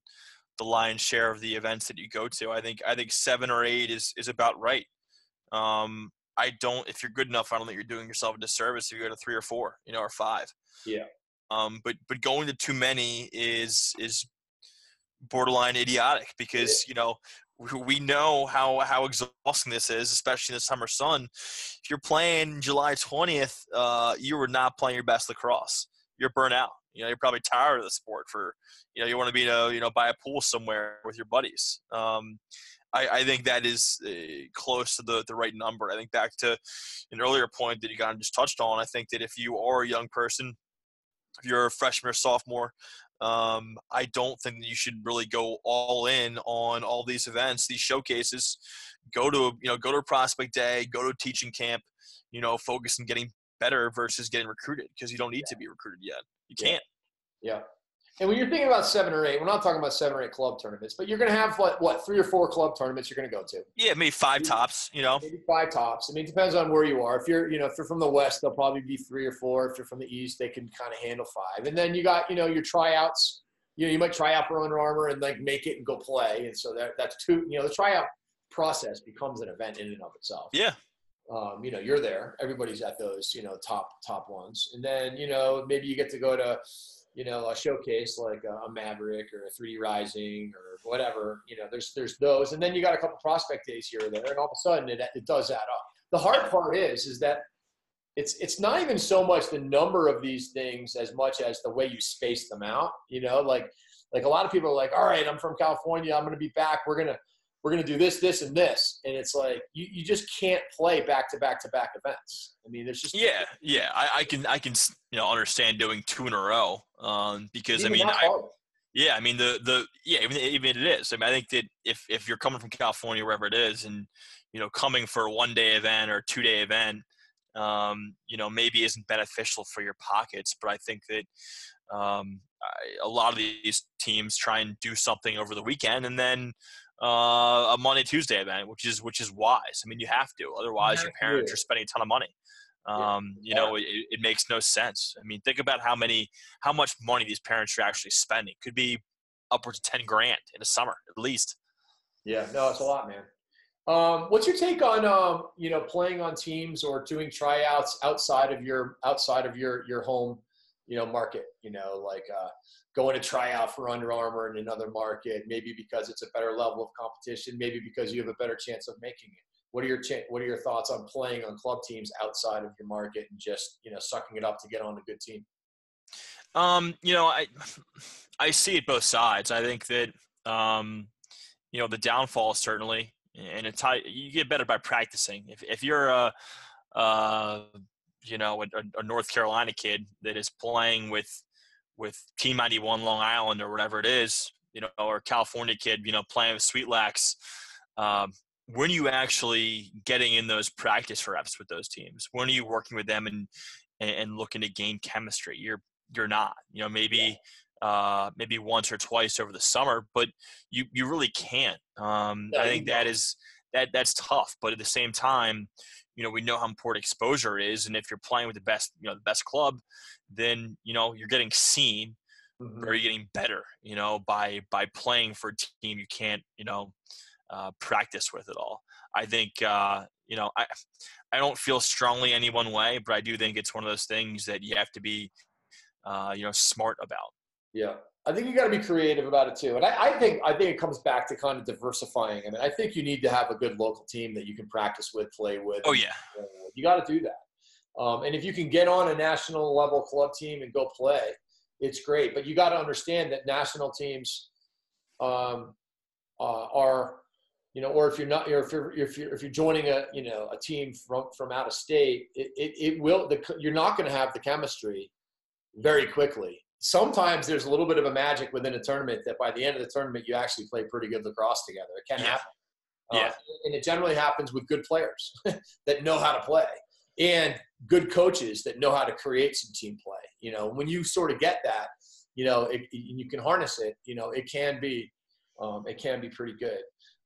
Speaker 2: the lion's share of the events that you go to. I think, I think seven or eight is, is about right. Um, I don't. If you're good enough, I don't think you're doing yourself a disservice if you go to three or four, you know, or five.
Speaker 1: Yeah.
Speaker 2: Um, but but going to too many is is borderline idiotic because you know we know how how exhausting this is, especially in the summer sun. If you're playing July 20th, uh, you were not playing your best lacrosse. You're burnt out. You know, you're probably tired of the sport. For you know, you want to be a you know by a pool somewhere with your buddies. Um, I, I think that is uh, close to the, the right number. I think back to an earlier point that you kind of just touched on. I think that if you are a young person, if you're a freshman or sophomore, um, I don't think that you should really go all in on all these events, these showcases. Go to you know go to a prospect day, go to a teaching camp. You know, focus on getting better versus getting recruited because you don't need yeah. to be recruited yet. You can't.
Speaker 1: Yeah. And when you're thinking about seven or eight, we're not talking about seven or eight club tournaments, but you're going to have what, what three or four club tournaments you're going to go to.
Speaker 2: Yeah, maybe five maybe, tops. You know,
Speaker 1: maybe five tops. I mean, it depends on where you are. If you're, you know, if you're from the west, they'll probably be three or four. If you're from the east, they can kind of handle five. And then you got, you know, your tryouts. You know, you might try out for Under Armour and like make it and go play. And so that, that's two. You know, the tryout process becomes an event in and of itself.
Speaker 2: Yeah.
Speaker 1: Um, you know, you're there. Everybody's at those, you know, top top ones. And then, you know, maybe you get to go to you know, a showcase like a, Maverick or a 3D Rising or whatever. You know, there's there's those, and then you got a couple prospect days here or there, and all of a sudden it, it does add up. The hard part is is that it's it's not even so much the number of these things as much as the way you space them out. You know, like like a lot of people are like, all right, I'm from California, I'm going to be back. We're gonna we're going to do this, this, and this. And it's like, you, you just can't play back to back to back events. I mean, there's just.
Speaker 2: Yeah, yeah. I, I can, I can, you know, understand doing two in a row um, because, I mean, I, yeah, I mean, the, the, yeah, even, even it is. I mean, I think that if, if you're coming from California, wherever it is, and, you know, coming for a one day event or two day event, um, you know, maybe isn't beneficial for your pockets. But I think that um, I, a lot of these teams try and do something over the weekend and then uh, a Monday Tuesday event, which is which is wise. I mean, you have to, otherwise your parents are spending a ton of money. Um. You know, it, it, makes no sense. I mean, think about how many, how much money these parents are actually spending. Could be upwards of ten grand in a summer at least.
Speaker 1: Yeah, no, it's a lot, man. Um, what's your take on um, you know playing on teams or doing tryouts outside of your outside of your your home you know market? You know, like uh, going to try out for Under Armour in another market, maybe because it's a better level of competition, maybe because you have a better chance of making it. What are your what are your thoughts on playing on club teams outside of your market and just you know sucking it up to get on a good team?
Speaker 2: Um, you know, I I see it both sides. I think that um, you know the downfall certainly, and it's you get better by practicing. If if you're a uh, you know a, a North Carolina kid that is playing with with Team 91 Long Island or whatever it is, you know, or California kid, you know, playing with Sweet Lax, um, when are you actually getting in those practice reps with those teams? When are you working with them and and looking to gain chemistry? You're you're not. You know, maybe uh, maybe once or twice over the summer, but you you really can't. Um, I think that is that that's tough. But at the same time, you know, we know how important exposure is, and if you're playing with the best, you know, the best club, then you know you're getting seen mm-hmm. or you're getting better you know by by playing for a team you can't you know uh, practice with it all i think uh, you know i i don't feel strongly any one way but i do think it's one of those things that you have to be uh, you know smart about
Speaker 1: yeah I think you got to be creative about it too, and I, I, think I think it comes back to kind of diversifying. I mean, I think you need to have a good local team that you can practice with, play with.
Speaker 2: Oh yeah,
Speaker 1: you got to do that. Um, and if you can get on a national level club team and go play, it's great. But you got to understand that national teams um, uh, are, you know, or if you're not, if you're if you're if you're joining a you know a team from from out of state, it it, it will the, you're not going to have the chemistry very quickly. Sometimes there's a little bit of a magic within a tournament that by the end of the tournament you actually play pretty good lacrosse together. It can
Speaker 2: yeah.
Speaker 1: happen.
Speaker 2: Uh, yeah.
Speaker 1: and it generally happens with good players that know how to play and good coaches that know how to create some team play. You know, when you sort of get that, you know, it, you can harness it. You know, it can be, um, it can be pretty good.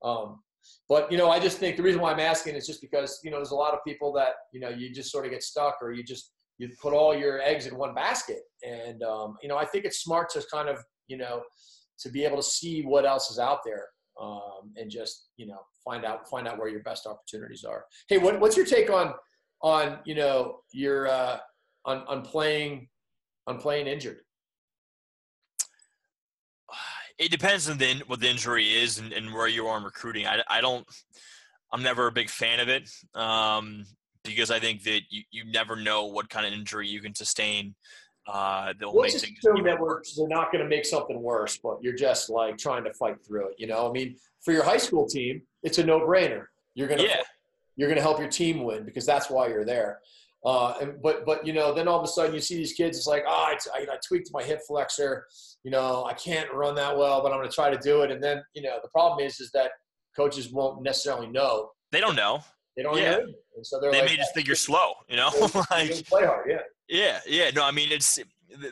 Speaker 1: Um, but you know, I just think the reason why I'm asking is just because you know there's a lot of people that you know you just sort of get stuck or you just you put all your eggs in one basket, and um, you know I think it's smart to kind of you know to be able to see what else is out there um, and just you know find out find out where your best opportunities are. Hey, what, what's your take on on you know your uh, on on playing on playing injured?
Speaker 2: It depends on the, what the injury is and, and where you are in recruiting. I, I don't. I'm never a big fan of it um, because I think that you, you never know what kind of injury you can sustain. Uh, they'll
Speaker 1: we'll make things assume that we're, we're not going to make something worse, but you're just like trying to fight through it. You know, I mean, for your high school team, it's a no-brainer. You're going to
Speaker 2: yeah
Speaker 1: you're going to help your team win because that's why you're there. Uh, and, but but you know, then all of a sudden you see these kids. It's like, oh, I, I tweaked my hip flexor. You know, I can't run that well, but I'm going to try to do it. And then you know, the problem is is that coaches won't necessarily know.
Speaker 2: They don't know.
Speaker 1: They don't yeah. know. And so they're
Speaker 2: they
Speaker 1: like,
Speaker 2: may just think you're slow. You know,
Speaker 1: like play hard. Yeah.
Speaker 2: Yeah, yeah. No, I mean it's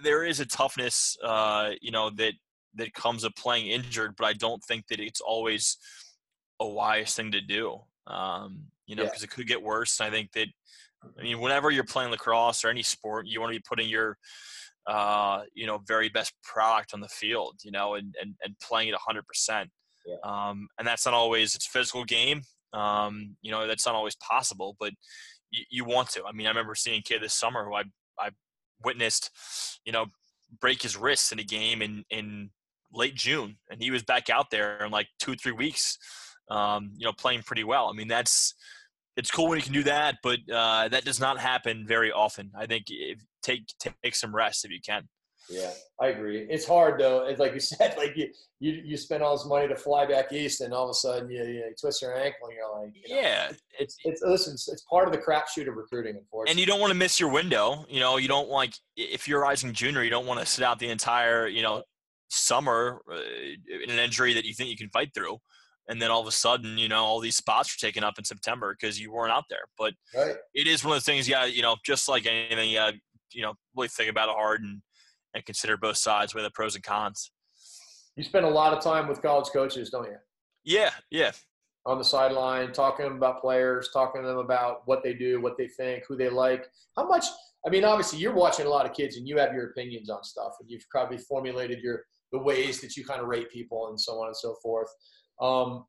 Speaker 2: there is a toughness, uh, you know, that that comes of playing injured, but I don't think that it's always a wise thing to do. Um, you know, because yeah. it could get worse. And I think that, I mean, whenever you're playing lacrosse or any sport, you want to be putting your, uh, you know, very best product on the field, you know, and, and, and playing it 100%. Yeah. Um, and that's not always, it's a physical game. Um, you know, that's not always possible, but you, you want to. I mean, I remember seeing a kid this summer who I, I witnessed, you know, break his wrist in a game in, in late June, and he was back out there in like two or three weeks, um, you know, playing pretty well. I mean, that's it's cool when you can do that, but uh, that does not happen very often. I think if, take take some rest if you can.
Speaker 1: Yeah, I agree. It's hard though. It's like you said, like you you, you spend all this money to fly back east, and all of a sudden you, you twist your ankle, and you're like, you
Speaker 2: know, yeah,
Speaker 1: it's it's listen, it's, it's part of the crapshoot of recruiting, unfortunately.
Speaker 2: And you don't want to miss your window. You know, you don't like if you're a rising junior, you don't want to sit out the entire you know summer uh, in an injury that you think you can fight through and then all of a sudden, you know, all these spots are taken up in September because you weren't out there. But right. it is one of the things, yeah, you know, just like anything, yeah, you know, really think about it hard and and consider both sides with the pros and cons.
Speaker 1: You spend a lot of time with college coaches, don't you?
Speaker 2: Yeah, yeah.
Speaker 1: On the sideline, talking to them about players, talking to them about what they do, what they think, who they like. How much? I mean, obviously, you're watching a lot of kids, and you have your opinions on stuff, and you've probably formulated your the ways that you kind of rate people and so on and so forth. Um,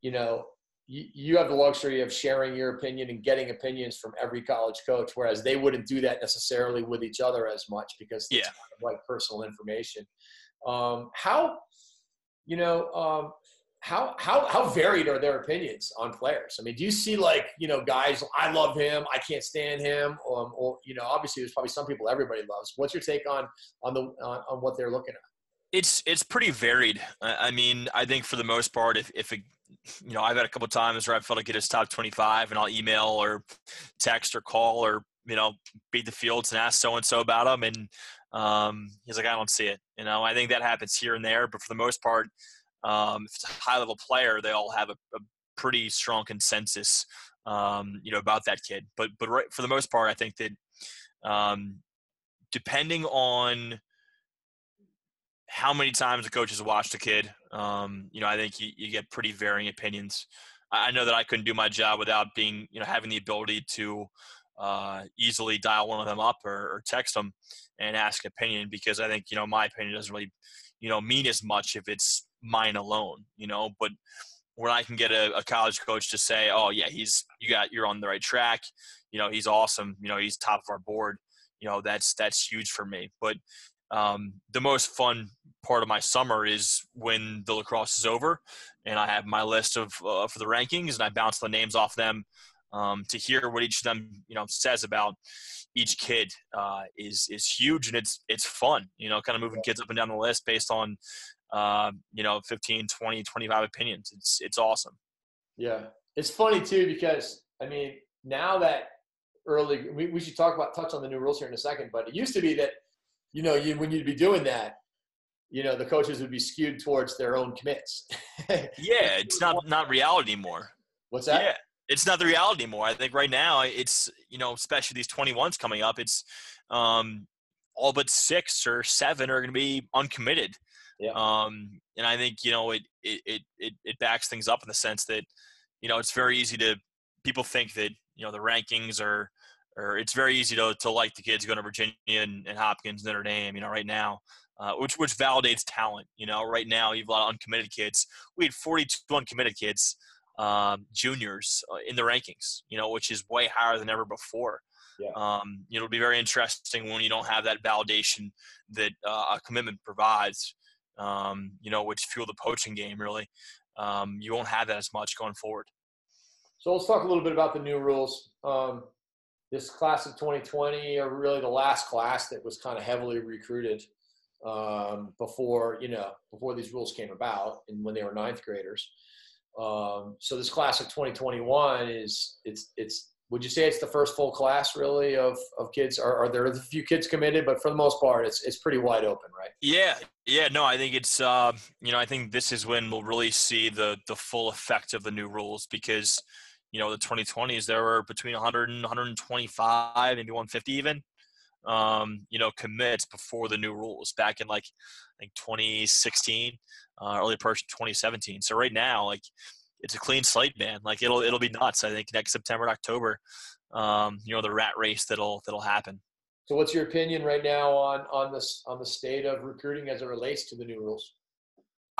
Speaker 1: you know, you, you have the luxury of sharing your opinion and getting opinions from every college coach, whereas they wouldn't do that necessarily with each other as much because it's yeah. kind of like personal information. Um, how, you know, um, how how how varied are their opinions on players? I mean, do you see like you know guys? I love him. I can't stand him. Um, or you know, obviously, there's probably some people everybody loves. What's your take on on the on, on what they're looking at?
Speaker 2: It's it's pretty varied. I mean, I think for the most part, if if a, you know, I've had a couple times where I felt like it is top twenty five, and I'll email or text or call or you know beat the fields and ask so and so about them, and um, he's like, I don't see it. You know, I think that happens here and there, but for the most part, um, if it's a high level player, they all have a, a pretty strong consensus, um, you know, about that kid. But but right, for the most part, I think that um, depending on how many times the coach has watched a kid. Um, you know, I think you, you, get pretty varying opinions. I know that I couldn't do my job without being, you know, having the ability to uh, easily dial one of them up or, or, text them and ask opinion because I think, you know, my opinion doesn't really, you know, mean as much if it's mine alone, you know, but when I can get a, a college coach to say, oh yeah, he's, you got, you're on the right track. You know, he's awesome. You know, he's top of our board. You know, that's, that's huge for me. But um, the most fun part of my summer is when the lacrosse is over and I have my list of uh, for the rankings and I bounce the names off them um, to hear what each of them you know says about each kid uh, is is huge and it's it's fun you know kind of moving kids up and down the list based on uh, you know 15 20 25 opinions. It's it's awesome.
Speaker 1: Yeah. It's funny too because I mean now that early we, we should talk about touch on the new rules here in a second but it used to be that you know, you when you'd be doing that, you know, the coaches would be skewed towards their own commits.
Speaker 2: yeah, it's not not reality anymore.
Speaker 1: What's that?
Speaker 2: Yeah, it's not the reality anymore. I think right now it's you know, especially these 21s coming up, it's um, all but six or seven are going to be uncommitted. Yeah. Um, and I think you know it, it it it backs things up in the sense that you know it's very easy to people think that you know the rankings are or it's very easy to, to like the kids going to Virginia and, and Hopkins, Notre Dame, you know, right now, uh, which which validates talent. You know, right now you have a lot of uncommitted kids. We had 42 uncommitted kids, um, juniors uh, in the rankings. You know, which is way higher than ever before. Yeah. Um, you know, it'll be very interesting when you don't have that validation that uh, a commitment provides. Um, you know, which fuel the poaching game really. Um, you won't have that as much going forward.
Speaker 1: So let's talk a little bit about the new rules. Um, this class of 2020 are really the last class that was kind of heavily recruited um, before you know before these rules came about and when they were ninth graders. Um, so this class of 2021 is it's it's would you say it's the first full class really of, of kids? Are, are there a few kids committed? But for the most part it's it's pretty wide open right?
Speaker 2: Yeah yeah no i think it's uh, you know i think this is when we'll really see the the full effect of the new rules because you know the 2020s there were between 100 and 125 maybe 150 even um, you know commits before the new rules back in like i think 2016 uh, early approach 2017 so right now like it's a clean slate man. Like it'll it'll be nuts i think next september and october um, you know the rat race that'll that'll happen.
Speaker 1: So what's your opinion right now on on this on the state of recruiting as it relates to the new rules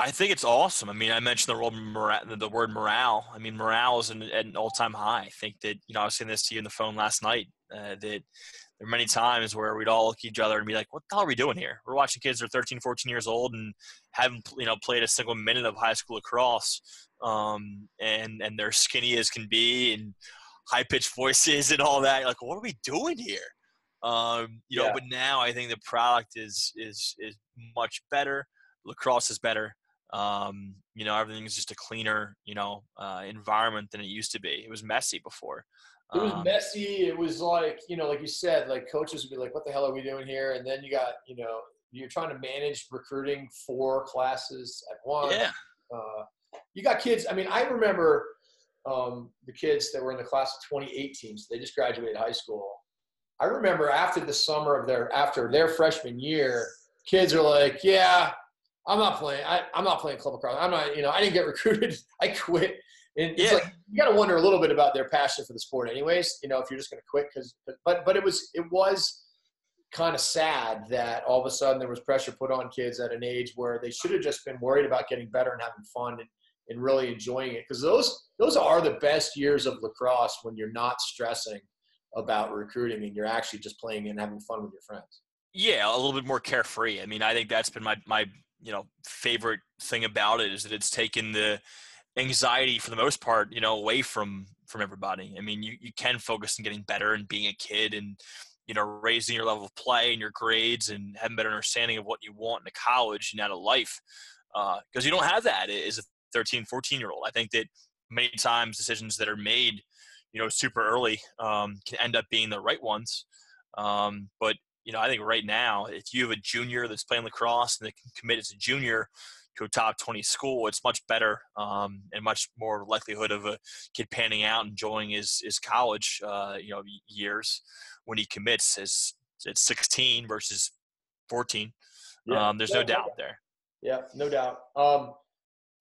Speaker 2: I think it's awesome. I mean, I mentioned the word morale. The word morale. I mean, morale is an, at an all-time high. I think that you know I was saying this to you on the phone last night. Uh, that there are many times where we'd all look at each other and be like, "What the hell are we doing here? We're watching kids that are 13, 14 years old and haven't you know played a single minute of high school lacrosse, um, and and they're skinny as can be and high pitched voices and all that. Like, what are we doing here? Um, you know,
Speaker 1: Yeah.
Speaker 2: but now I think the product is is is much better. Lacrosse is better. Um, you know, everything's just a cleaner, you know, uh, environment than it used to be. It was messy before.
Speaker 1: It was
Speaker 2: Um,
Speaker 1: messy. It was like, you know, like you said, like coaches would be like, what the hell are we doing here? And then you got, you know, you're trying to manage recruiting four classes at once.
Speaker 2: yeah,
Speaker 1: Uh, you got kids. I mean, I remember um, the kids that were in the class of 2018. So they just graduated high school. I remember after the summer of their after their freshman year, kids are like, "Yeah, I'm not playing. I, I'm not playing club lacrosse. I'm not. You know, I didn't get recruited. I quit." And it's
Speaker 2: Yeah.
Speaker 1: like you got to wonder a little bit about their passion for the sport, anyways. You know, if you're just going to quit, because but but it was it was kind of sad that all of a sudden there was pressure put on kids at an age where they should have just been worried about getting better and having fun and, and really enjoying it because those those are the best years of lacrosse when you're not stressing about recruiting and you're actually just playing and having fun with your friends
Speaker 2: yeah, a little bit more carefree. I mean, I think that's been my my you know favorite thing about it is that it's taken the anxiety for the most part, you know, away from from everybody. I mean, you you can focus on getting better and being a kid and you know raising your level of play and your grades and having better understanding of what you want in a college and out of life because you don't have that as a 13 14 year old i think that many times decisions that are made you know super early um, can end up being the right ones um, but you know i think right now if you have a junior that's playing lacrosse and they can commit as a junior to a top 20 school it's much better um, and much more likelihood of a kid panning out enjoying his, his college uh, you know years when he commits as at 16 versus 14 um, there's no
Speaker 1: Yeah,
Speaker 2: doubt there
Speaker 1: Yeah, no doubt. Um,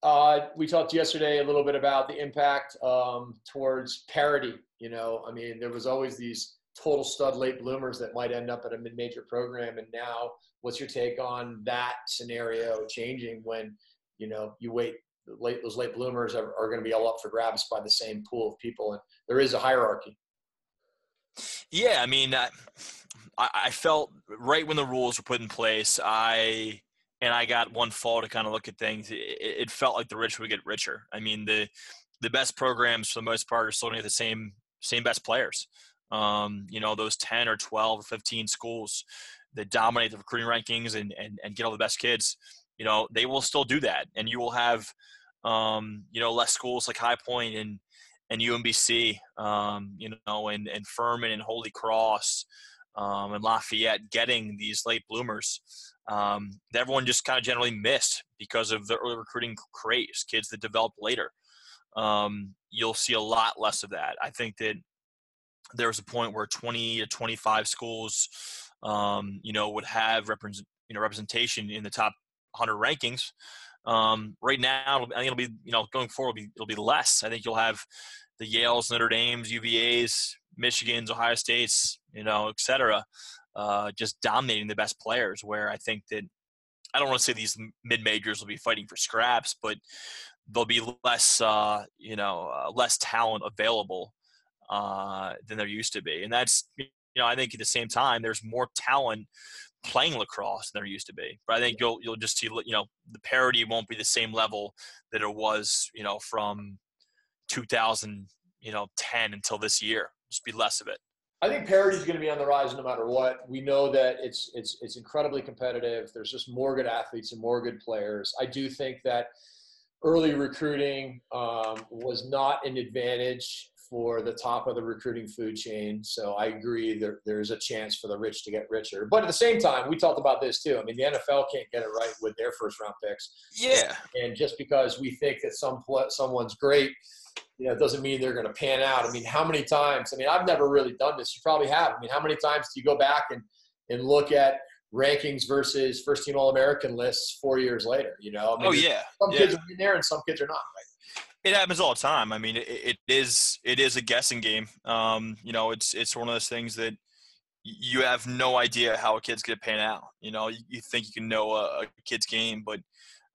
Speaker 1: uh, we talked yesterday a little bit about the impact um, towards parity. You know, I mean, there was always these total stud late bloomers that might end up at a mid-major program, and now, what's your take on that scenario changing when you know you wait? Late, those late bloomers are, are going to be all up for grabs by the same pool of people, and there is a hierarchy.
Speaker 2: Yeah, I mean, I, I I felt right when the rules were put in place, I and I got one fall to kind of look at things. It, it felt like the rich would get richer. I mean, the the best programs for the most part are still going to get the same same best players. Um, you know, those ten or twelve or fifteen schools that dominate the recruiting rankings and and, and get all the best kids. You know, they will still do that, and you will have um, you know less schools like High Point and and UMBC, um, you know, and, and Furman and Holy Cross um, and Lafayette getting these late bloomers um, that everyone just kind of generally missed because of the early recruiting craze, kids that develop later. Um, you'll see a lot less of that. I think that there was a point where 20 to 25 schools, um, you know, would have represent, you know, representation in the top 100 rankings. Um, right now, I think it'll be, you know, going forward, it'll be, it'll be less. I think you'll have the Yales, Notre Dames, UVA's, Michigan's, Ohio State's, you know, et cetera, uh, just dominating the best players. Where I think that I don't want to say these mid majors will be fighting for scraps, but there'll be less, uh, you know, uh, less talent available uh, than there used to be, and that's, you know, I think at the same time there's more talent playing lacrosse than there used to be. But I think you'll you'll just see, you know, the parity won't be the same level that it was, you know, from 2000, you know, 10 until this year. Just be less of it.
Speaker 1: I think parity is going to be on the rise no matter what. We know that it's it's it's incredibly competitive. There's just more good athletes and more good players. I do think that early recruiting um, was not an advantage for the top of the recruiting food chain. So I agree there, there's a chance for the rich to get richer. But at the same time, we talked about this too. I mean, the NFL can't get it right with their first round picks.
Speaker 2: Yeah.
Speaker 1: And just because we think that some someone's great, you know, doesn't mean they're going to pan out. I mean, how many times? I mean, I've never really done this. You probably have. I mean, how many times do you go back and and look at rankings versus first team All American lists four years later? You know, I mean,
Speaker 2: Oh yeah.
Speaker 1: some
Speaker 2: yeah.
Speaker 1: kids are in there and some kids are not. Right?
Speaker 2: It happens all the time. I mean, it, it is it is a guessing game. Um, you know, it's it's one of those things that you have no idea how a kid's going to pan out. You know, you, you think you can know a, a kid's game, but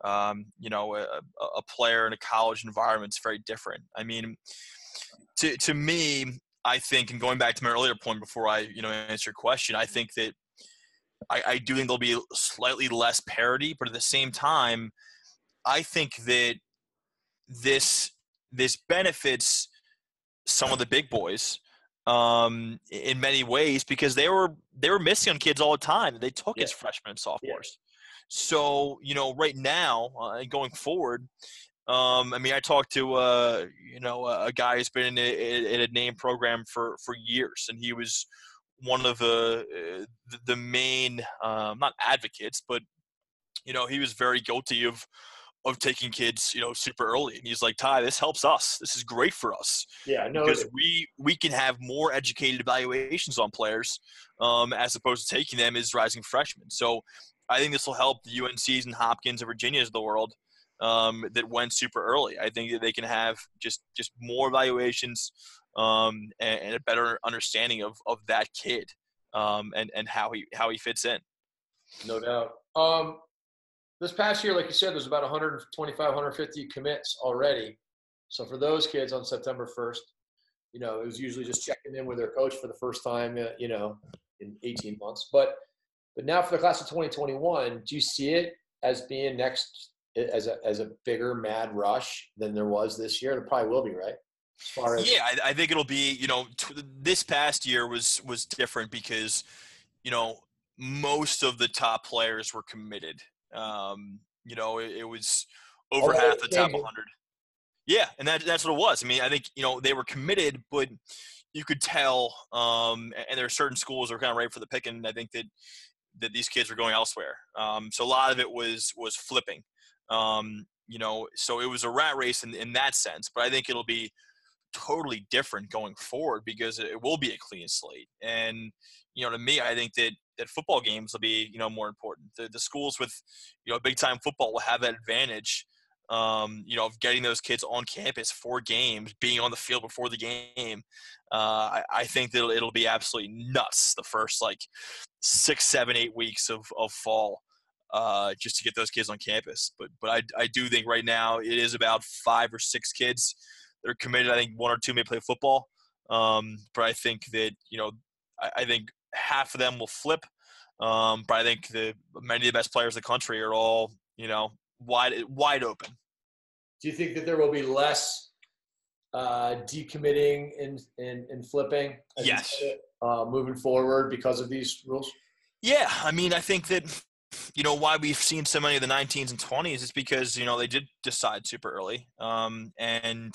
Speaker 2: um, you know, a, a player in a college environment is very different. I mean, to to me, I think, and going back to my earlier point before I you know answer your question, I think that I, I do think there'll be slightly less parity, but at the same time, I think that this this benefits some of the big boys um, in many ways because they were they were missing on kids all the time. They took
Speaker 1: Yeah.
Speaker 2: as freshmen and sophomores.
Speaker 1: Yeah.
Speaker 2: So you know, right now, uh, going forward, um, I mean, I talked to uh, you know a guy who's been in a, in a name program for for years, and he was one of the uh, the- the main um, not advocates, but you know he was very guilty of of taking kids you know super early, and he's like, Ty, this helps us. This is great for us
Speaker 1: Yeah, no,
Speaker 2: because we we can have more educated evaluations on players um, as opposed to taking them as rising freshmen. So I think this will help the UNCs and Hopkins and Virginias of the world um, that went super early. I think that they can have just just more evaluations um, and, and a better understanding of of that kid um, and and how he how he fits in.
Speaker 1: no doubt. This past year, like you said, there's about 125, 150 commits already. So for those kids on September 1st, you know, it was usually just checking in with their coach for the first time, uh, you know, in 18 months. But but now for the class of 2021, do you see it as being next as a as a bigger mad rush than there was this year? It probably will be, right? As
Speaker 2: Yeah, I, I think it'll be. You know, t- this past year was was different because, you know, most of the top players were committed. Um, you know, it, it was over
Speaker 1: Although
Speaker 2: half the top 100. Yeah, and that that's what it was. I mean, I think you know they were committed, but you could tell. Um, and there are certain schools that were kind of right for the picking. I think that that these kids were going elsewhere. Um, so a lot of it was was flipping. Um, you know, so it was a rat race in, in that sense. But I think it'll be totally different going forward because it will be a clean slate. And you know, to me, I think that that football games will be you know more important. The the schools with you know big time football will have that advantage. Um, you know, of getting those kids on campus for games, being on the field before the game. Uh, I, I think that it'll, it'll be absolutely nuts the first like six, seven, eight weeks of, of fall uh, just to get those kids on campus. But but I, I do think right now it is about five or six kids that are committed. I think one or two may play football. Um, but I think that you know I, I think half of them will flip. Um, but I think the many of the best players in the country are all you know wide wide open.
Speaker 1: Do you think that there will be less uh, decommitting and, and, and flipping? as
Speaker 2: Yes.
Speaker 1: it, Uh, moving forward because of these rules?
Speaker 2: Yeah, I mean, I think that you know why we've seen so many of the 19s and 20s is because you know they did decide super early, um, and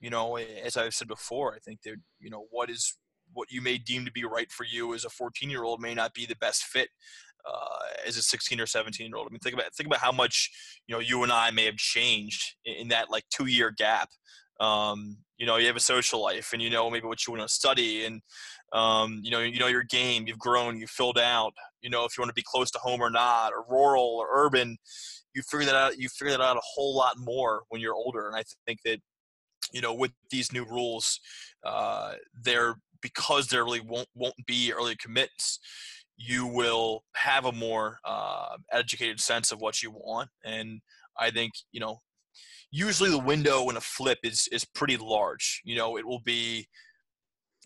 Speaker 2: you know, as I've said before, I think that you know what is what you may deem to be right for you as a 14 year old may not be the best fit uh, as a 16 or 17 year old. I mean, think about think about how much you know you and I may have changed in, that like two year gap. Um, you know, you have a social life, and you know maybe what you want to study, and um, you know you know your game. You've grown, you've filled out. You know if you want to be close to home or not, or rural or urban. You figure that out. You figure that out a whole lot more when you're older, and I think that you know with these new rules, uh, they're because there really won't won't be early commits you will have a more uh, educated sense of what you want. And I think, you know, usually the window in a flip is, is pretty large. You know, it will be,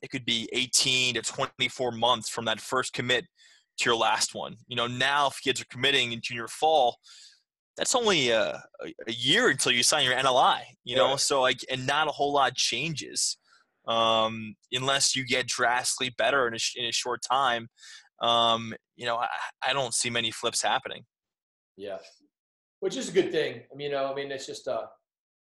Speaker 2: it could be 18 to 24 months from that first commit to your last one. You know, now if kids are committing in junior fall, that's only a, a, year until you sign your NLI, you know?
Speaker 1: Right.
Speaker 2: So like, and not a whole lot changes um, unless you get drastically better in a, in a short time um, you know, I, I don't see many flips happening.
Speaker 1: Yeah, which is a good thing. I mean, you know, I mean, it's just uh,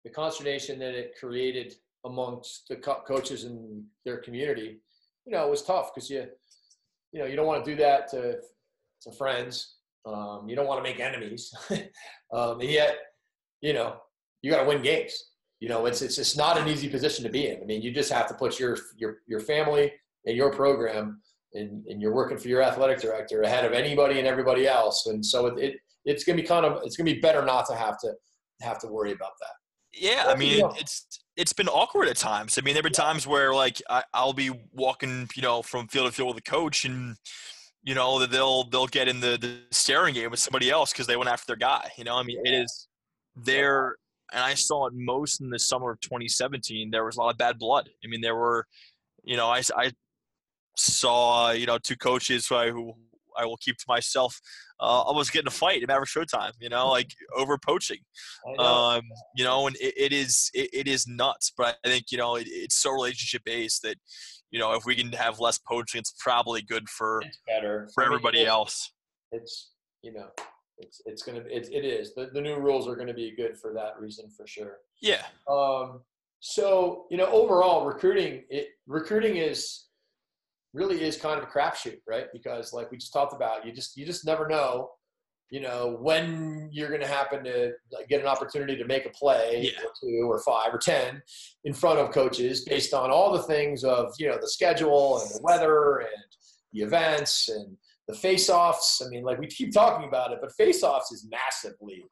Speaker 1: the consternation that it created amongst the co- coaches and their community. You know, it was tough because you, you know, you don't want to do that to to friends. Um, you don't want to make enemies, um, and yet, you know, you got to win games. You know, it's it's just not an easy position to be in. I mean, you just have to put your your your family and your program and, and you're working for your athletic director ahead of anybody and everybody else. And so it, it it's gonna be kind of it's gonna be better not to have to have to worry about that.
Speaker 2: Yeah, I mean, it's it's been awkward at times. I mean, there have been times where like I, I'll be walking, you know, from field to field with a coach, and you know that they'll they'll get in the the staring game with somebody else because they went after their guy. You know, I mean, it is there, and I saw it most in the summer of 2017. There was a lot of bad blood. I mean, there were, you know, I I saw you know two coaches who I, who I will keep to myself. Uh, almost getting a fight in Maverick Showtime, you know, like over poaching.
Speaker 1: Know.
Speaker 2: Um, you know, and it, it is it, it is nuts. But I think you know it, it's so relationship based that you know if we can have less poaching, it's probably good for
Speaker 1: it's better
Speaker 2: for
Speaker 1: I mean,
Speaker 2: everybody
Speaker 1: it's,
Speaker 2: else.
Speaker 1: It's you know, it's it's gonna it, it is the, the new rules are gonna be good for that reason for sure.
Speaker 2: Yeah.
Speaker 1: Um, so you know, overall, recruiting it recruiting is really is kind of a crapshoot, right? Because like we just talked about, you just you just never know, you know, when you're going to happen to like, get an opportunity to make a play
Speaker 2: Yeah.
Speaker 1: or two or five or ten in front of coaches based on all the things of you know the schedule and the weather and the events and the face-offs. I mean, like we keep talking about it, but face-offs is massively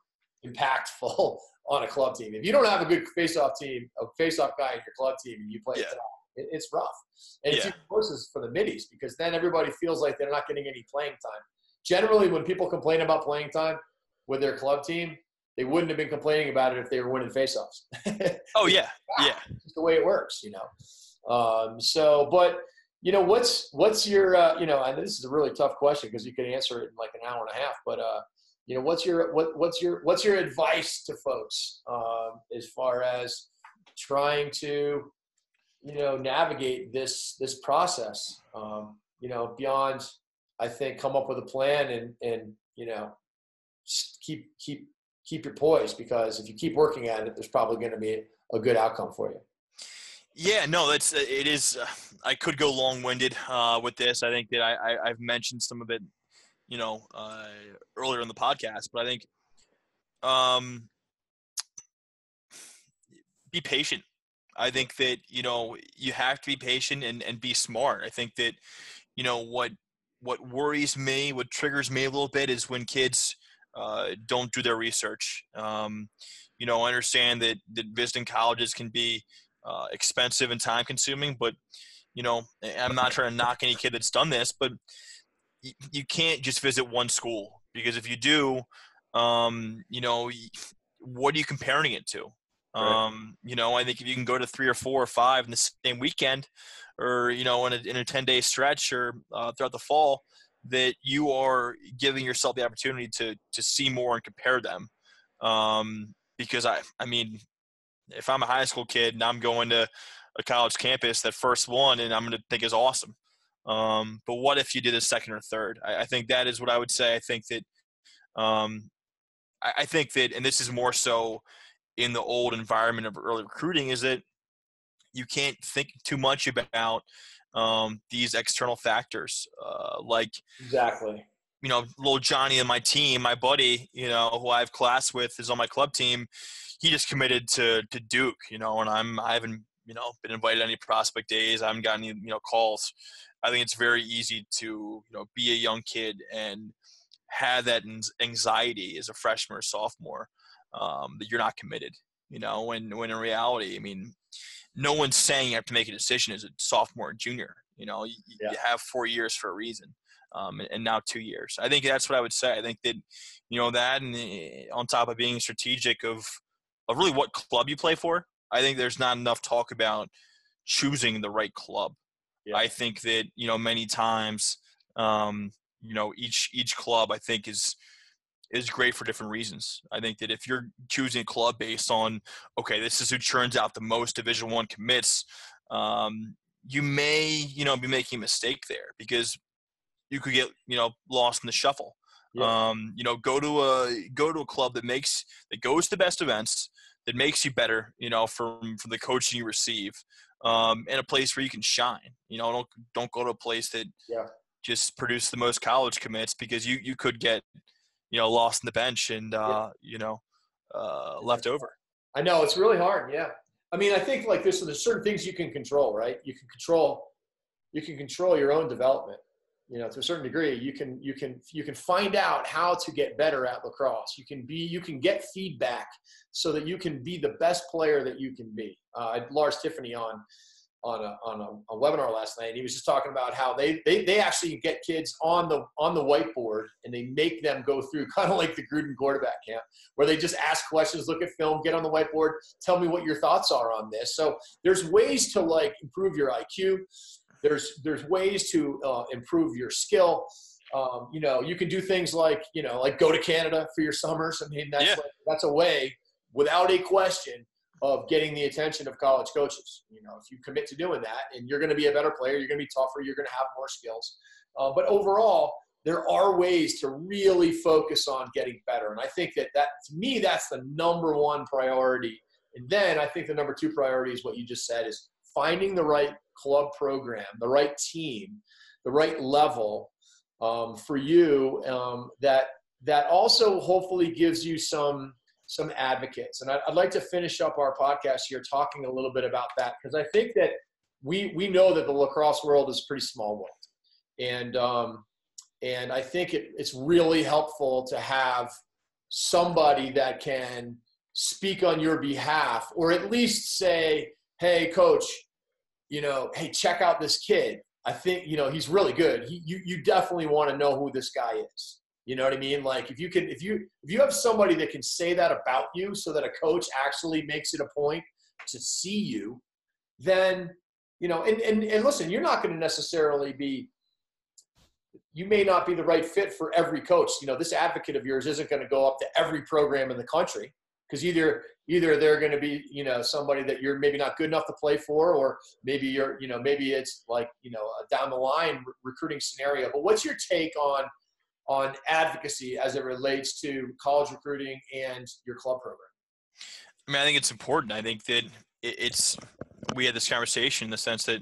Speaker 1: impactful on a club team. If you don't have a good face-off team, a face-off guy in your club team, and you play
Speaker 2: Yeah.
Speaker 1: it, it, it's rough. And it's
Speaker 2: Yeah.
Speaker 1: even worse for the middies because then everybody feels like they're not getting any playing time. Generally, when people complain about playing time with their club team, they wouldn't have been complaining about it if they were winning face-offs.
Speaker 2: Oh yeah. Yeah.
Speaker 1: It's just the way it works, you know. Um, so, but you know, what's what's your uh, you know, and this is a really tough question because you could answer it in like an hour and a half. But uh, you know, what's your what what's your what's your advice to folks um, as far as trying to you know navigate this this process? Um, you know, beyond I think come up with a plan and and you know keep keep keep your poise because if you keep working at it, there's probably going to be a good outcome for you.
Speaker 2: Yeah, no, that's it is. Uh, I could go long-winded uh, with this. I think that I, I I've mentioned some of it, you know, uh, earlier in the podcast, but I think, um, be patient. I think that you know you have to be patient and and be smart. I think that you know what what worries me, what triggers me a little bit is when kids uh, don't do their research. Um, you know, I understand that that visiting colleges can be uh, expensive and time consuming. But you know, I'm not trying to knock any kid that's done this, but you, you can't just visit one school because if you do, um, you know, what are you comparing it to?
Speaker 1: Right.
Speaker 2: Um, you know, I think if you can go to three or four or five in the same weekend, or you know, in a in a ten day stretch or uh, throughout the fall, that you are giving yourself the opportunity to to see more and compare them. Um, because I, I mean, if I'm a high school kid and I'm going to a college campus, that first one, and I'm going to think is awesome. Um, but what if you did a second or third? I, I think that is what I would say. I think that, um, I, I think that, and this is more so in the old environment of early recruiting, is that you can't think too much about um, these external factors, uh, like
Speaker 1: Exactly.
Speaker 2: you know, little Johnny and my team, my buddy, you know, who I have class with, is on my club team. He just committed to to Duke, you know, and I'm I haven't you know been invited to any prospect days. I haven't gotten any you know calls. I think it's very easy to you know be a young kid and have that anxiety as a freshman or sophomore um, that you're not committed. You know, when when in reality, I mean, no one's saying you have to make a decision as a sophomore or junior. You know, you,
Speaker 1: Yeah.
Speaker 2: you have four years for a reason um, and now two years. I think that's what I would say. I think that you know that, and eh, on top of being strategic of of really what club you play for, I think there's not enough talk about choosing the right club.
Speaker 1: Yeah.
Speaker 2: I think that you know many times, um, you know each each club I think is is great for different reasons. I think that if you're choosing a club based on okay, this is who churns out the most Division One commits, um, you may you know be making a mistake there because you could get you know lost in the shuffle.
Speaker 1: Yeah.
Speaker 2: Um, you know, go to a go to a club that makes that goes to the best events, that makes you better. You know, from from the coaching you receive, um, and a place where you can shine. You know, don't don't go to a place that
Speaker 1: Yeah.
Speaker 2: just produce the most college commits because you you could get you know lost in the bench and uh, you know uh, left over.
Speaker 1: I know it's really hard. Yeah. I mean, I think like this, there's certain things you can control, right? You can control, you can control your own development. You know, to a certain degree, you can you can you can find out how to get better at lacrosse. You can be you can get feedback so that you can be the best player that you can be. Uh, I had Lars Tiffany on on a, on a, a webinar last night, and he was just talking about how they, they they actually get kids on the on the whiteboard and they make them go through kind of like the Gruden quarterback camp where they just ask questions, look at film, get on the whiteboard, tell me what your thoughts are on this. So there's ways to like improve your IQ. There's there's ways to uh, improve your skill. Um, you know, you can do things like you know, like go to Canada for your summers. I mean, that's
Speaker 2: Yeah.
Speaker 1: like, that's a way, without a question, of getting the attention of college coaches. You know, if you commit to doing that, and you're going to be a better player, you're going to be tougher, you're going to have more skills. Uh, but overall, there are ways to really focus on getting better, and I think that that to me that's the number one priority. And then I think the number two priority is what you just said is finding the right club program, the right team, the right level um, for you um, that that also hopefully gives you some some advocates. And I'd, I'd like to finish up our podcast here talking a little bit about that because I think that we we know that the lacrosse world is a pretty small world, and um, and I think it, it's really helpful to have somebody that can speak on your behalf or at least say, "Hey, coach, you know, hey, check out this kid. I think you know he's really good. He, you you definitely want to know who this guy is. You know what I mean? Like if you can, if you if you have somebody that can say that about you, so that a coach actually makes it a point to see you, then you know. And and, and listen, you're not going to necessarily be. You may not be the right fit for every coach. You know, this advocate of yours isn't going to go up to every program in the country because either either they're going to be you know somebody that you're maybe not good enough to play for or maybe you're you know maybe it's like you know a down the line re- recruiting scenario but what's your take on on advocacy as it relates to college recruiting and your club program
Speaker 2: I mean, I think it's important. I think that it's we had this conversation in the sense that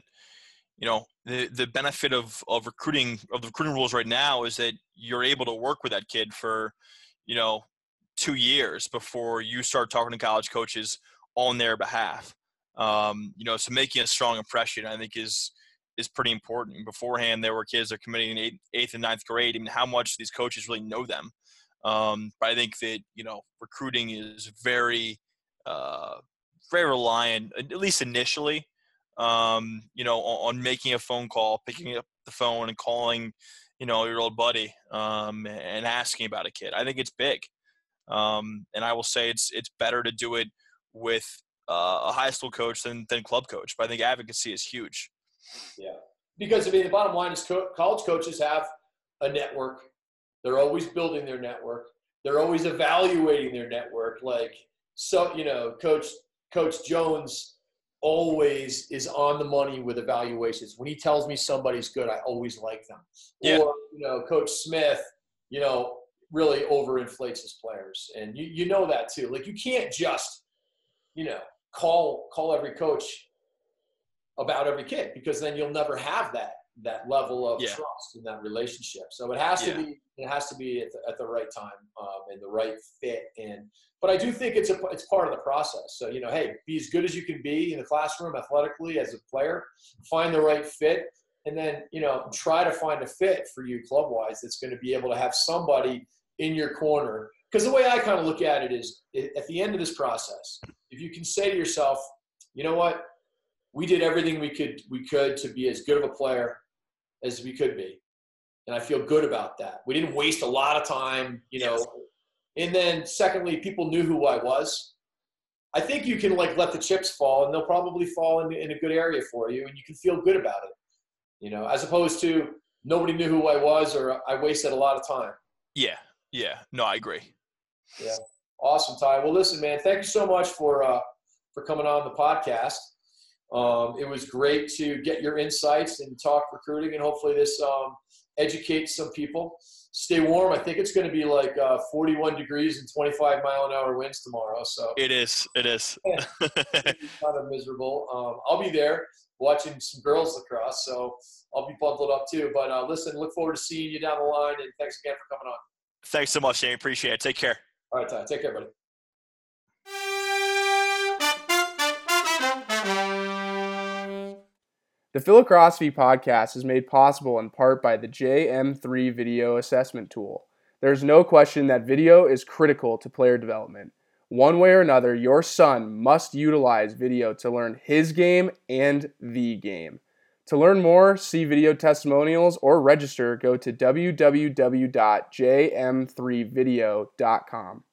Speaker 2: you know the the benefit of of recruiting of the recruiting rules right now is that you're able to work with that kid for you know two years before you start talking to college coaches on their behalf. Um, you know, so making a strong impression, I think, is is pretty important. Beforehand, there were kids that are committing in eighth, eighth and ninth grade. I mean, how much these coaches really know them? Um, but I think that you know, recruiting is very, uh, very reliant, at least initially, um, you know, on, on making a phone call, picking up the phone, and calling, you know, your old buddy um, and asking about a kid. I think it's big. Um, and I will say it's it's better to do it with uh, a high school coach than than club coach. But I think advocacy is huge.
Speaker 1: Yeah, because I mean, the bottom line is co- college coaches have a network. They're always building their network. They're always evaluating their network. Like so, you know, Coach Coach Jones always is on the money with evaluations. When he tells me somebody's good, I always like them.
Speaker 2: Yeah.
Speaker 1: Or you know, Coach Smith, you know, really overinflates his players, and you you know that too. Like you can't just, you know, call call every coach about every kid because then you'll never have that that level of
Speaker 2: Yeah.
Speaker 1: trust in that relationship. So it has to be it has to be at the, at the right time um, and the right fit. And but I do think it's a it's part of the process. So you know, hey, be as good as you can be in the classroom athletically as a player. Find the right fit, and then you know try to find a fit for you club wise that's going to be able to have somebody in your corner. Because the way I kind of look at it is, at the end of this process, if you can say to yourself, you know what, we did everything we could we could to be as good of a player as we could be, and I feel good about that. We didn't waste a lot of time, you know. And then secondly, people knew who I was. I think you can like let the chips fall, and they'll probably fall in, in a good area for you, and you can feel good about it. You know, as opposed to nobody knew who I was, or I wasted a lot of time.
Speaker 2: Yeah, yeah. No, I agree.
Speaker 1: Yeah. Awesome, Ty. Well, listen, man, thank you so much for uh, for coming on the podcast. Um, it was great to get your insights and talk recruiting, and hopefully this um, educates some people. Stay warm. I think it's going to be like uh, 41 degrees and 25 mile an hour winds tomorrow. So
Speaker 2: It is. It is.
Speaker 1: kind of miserable. Um, I'll be there watching some girls lacrosse, so I'll be bundled up too. But uh, listen, look forward to seeing you down the line, and thanks again for coming on.
Speaker 2: Thanks so much, Shane. Appreciate it. Take care.
Speaker 1: All right, Ty. Take care, buddy.
Speaker 3: The Philocrosophy podcast is made possible in part by the JM3 video assessment tool. There's no question that video is critical to player development. One way or another, your son must utilize video to learn his game and the game. To learn more, see video testimonials, or register, go to www.jm3video.com.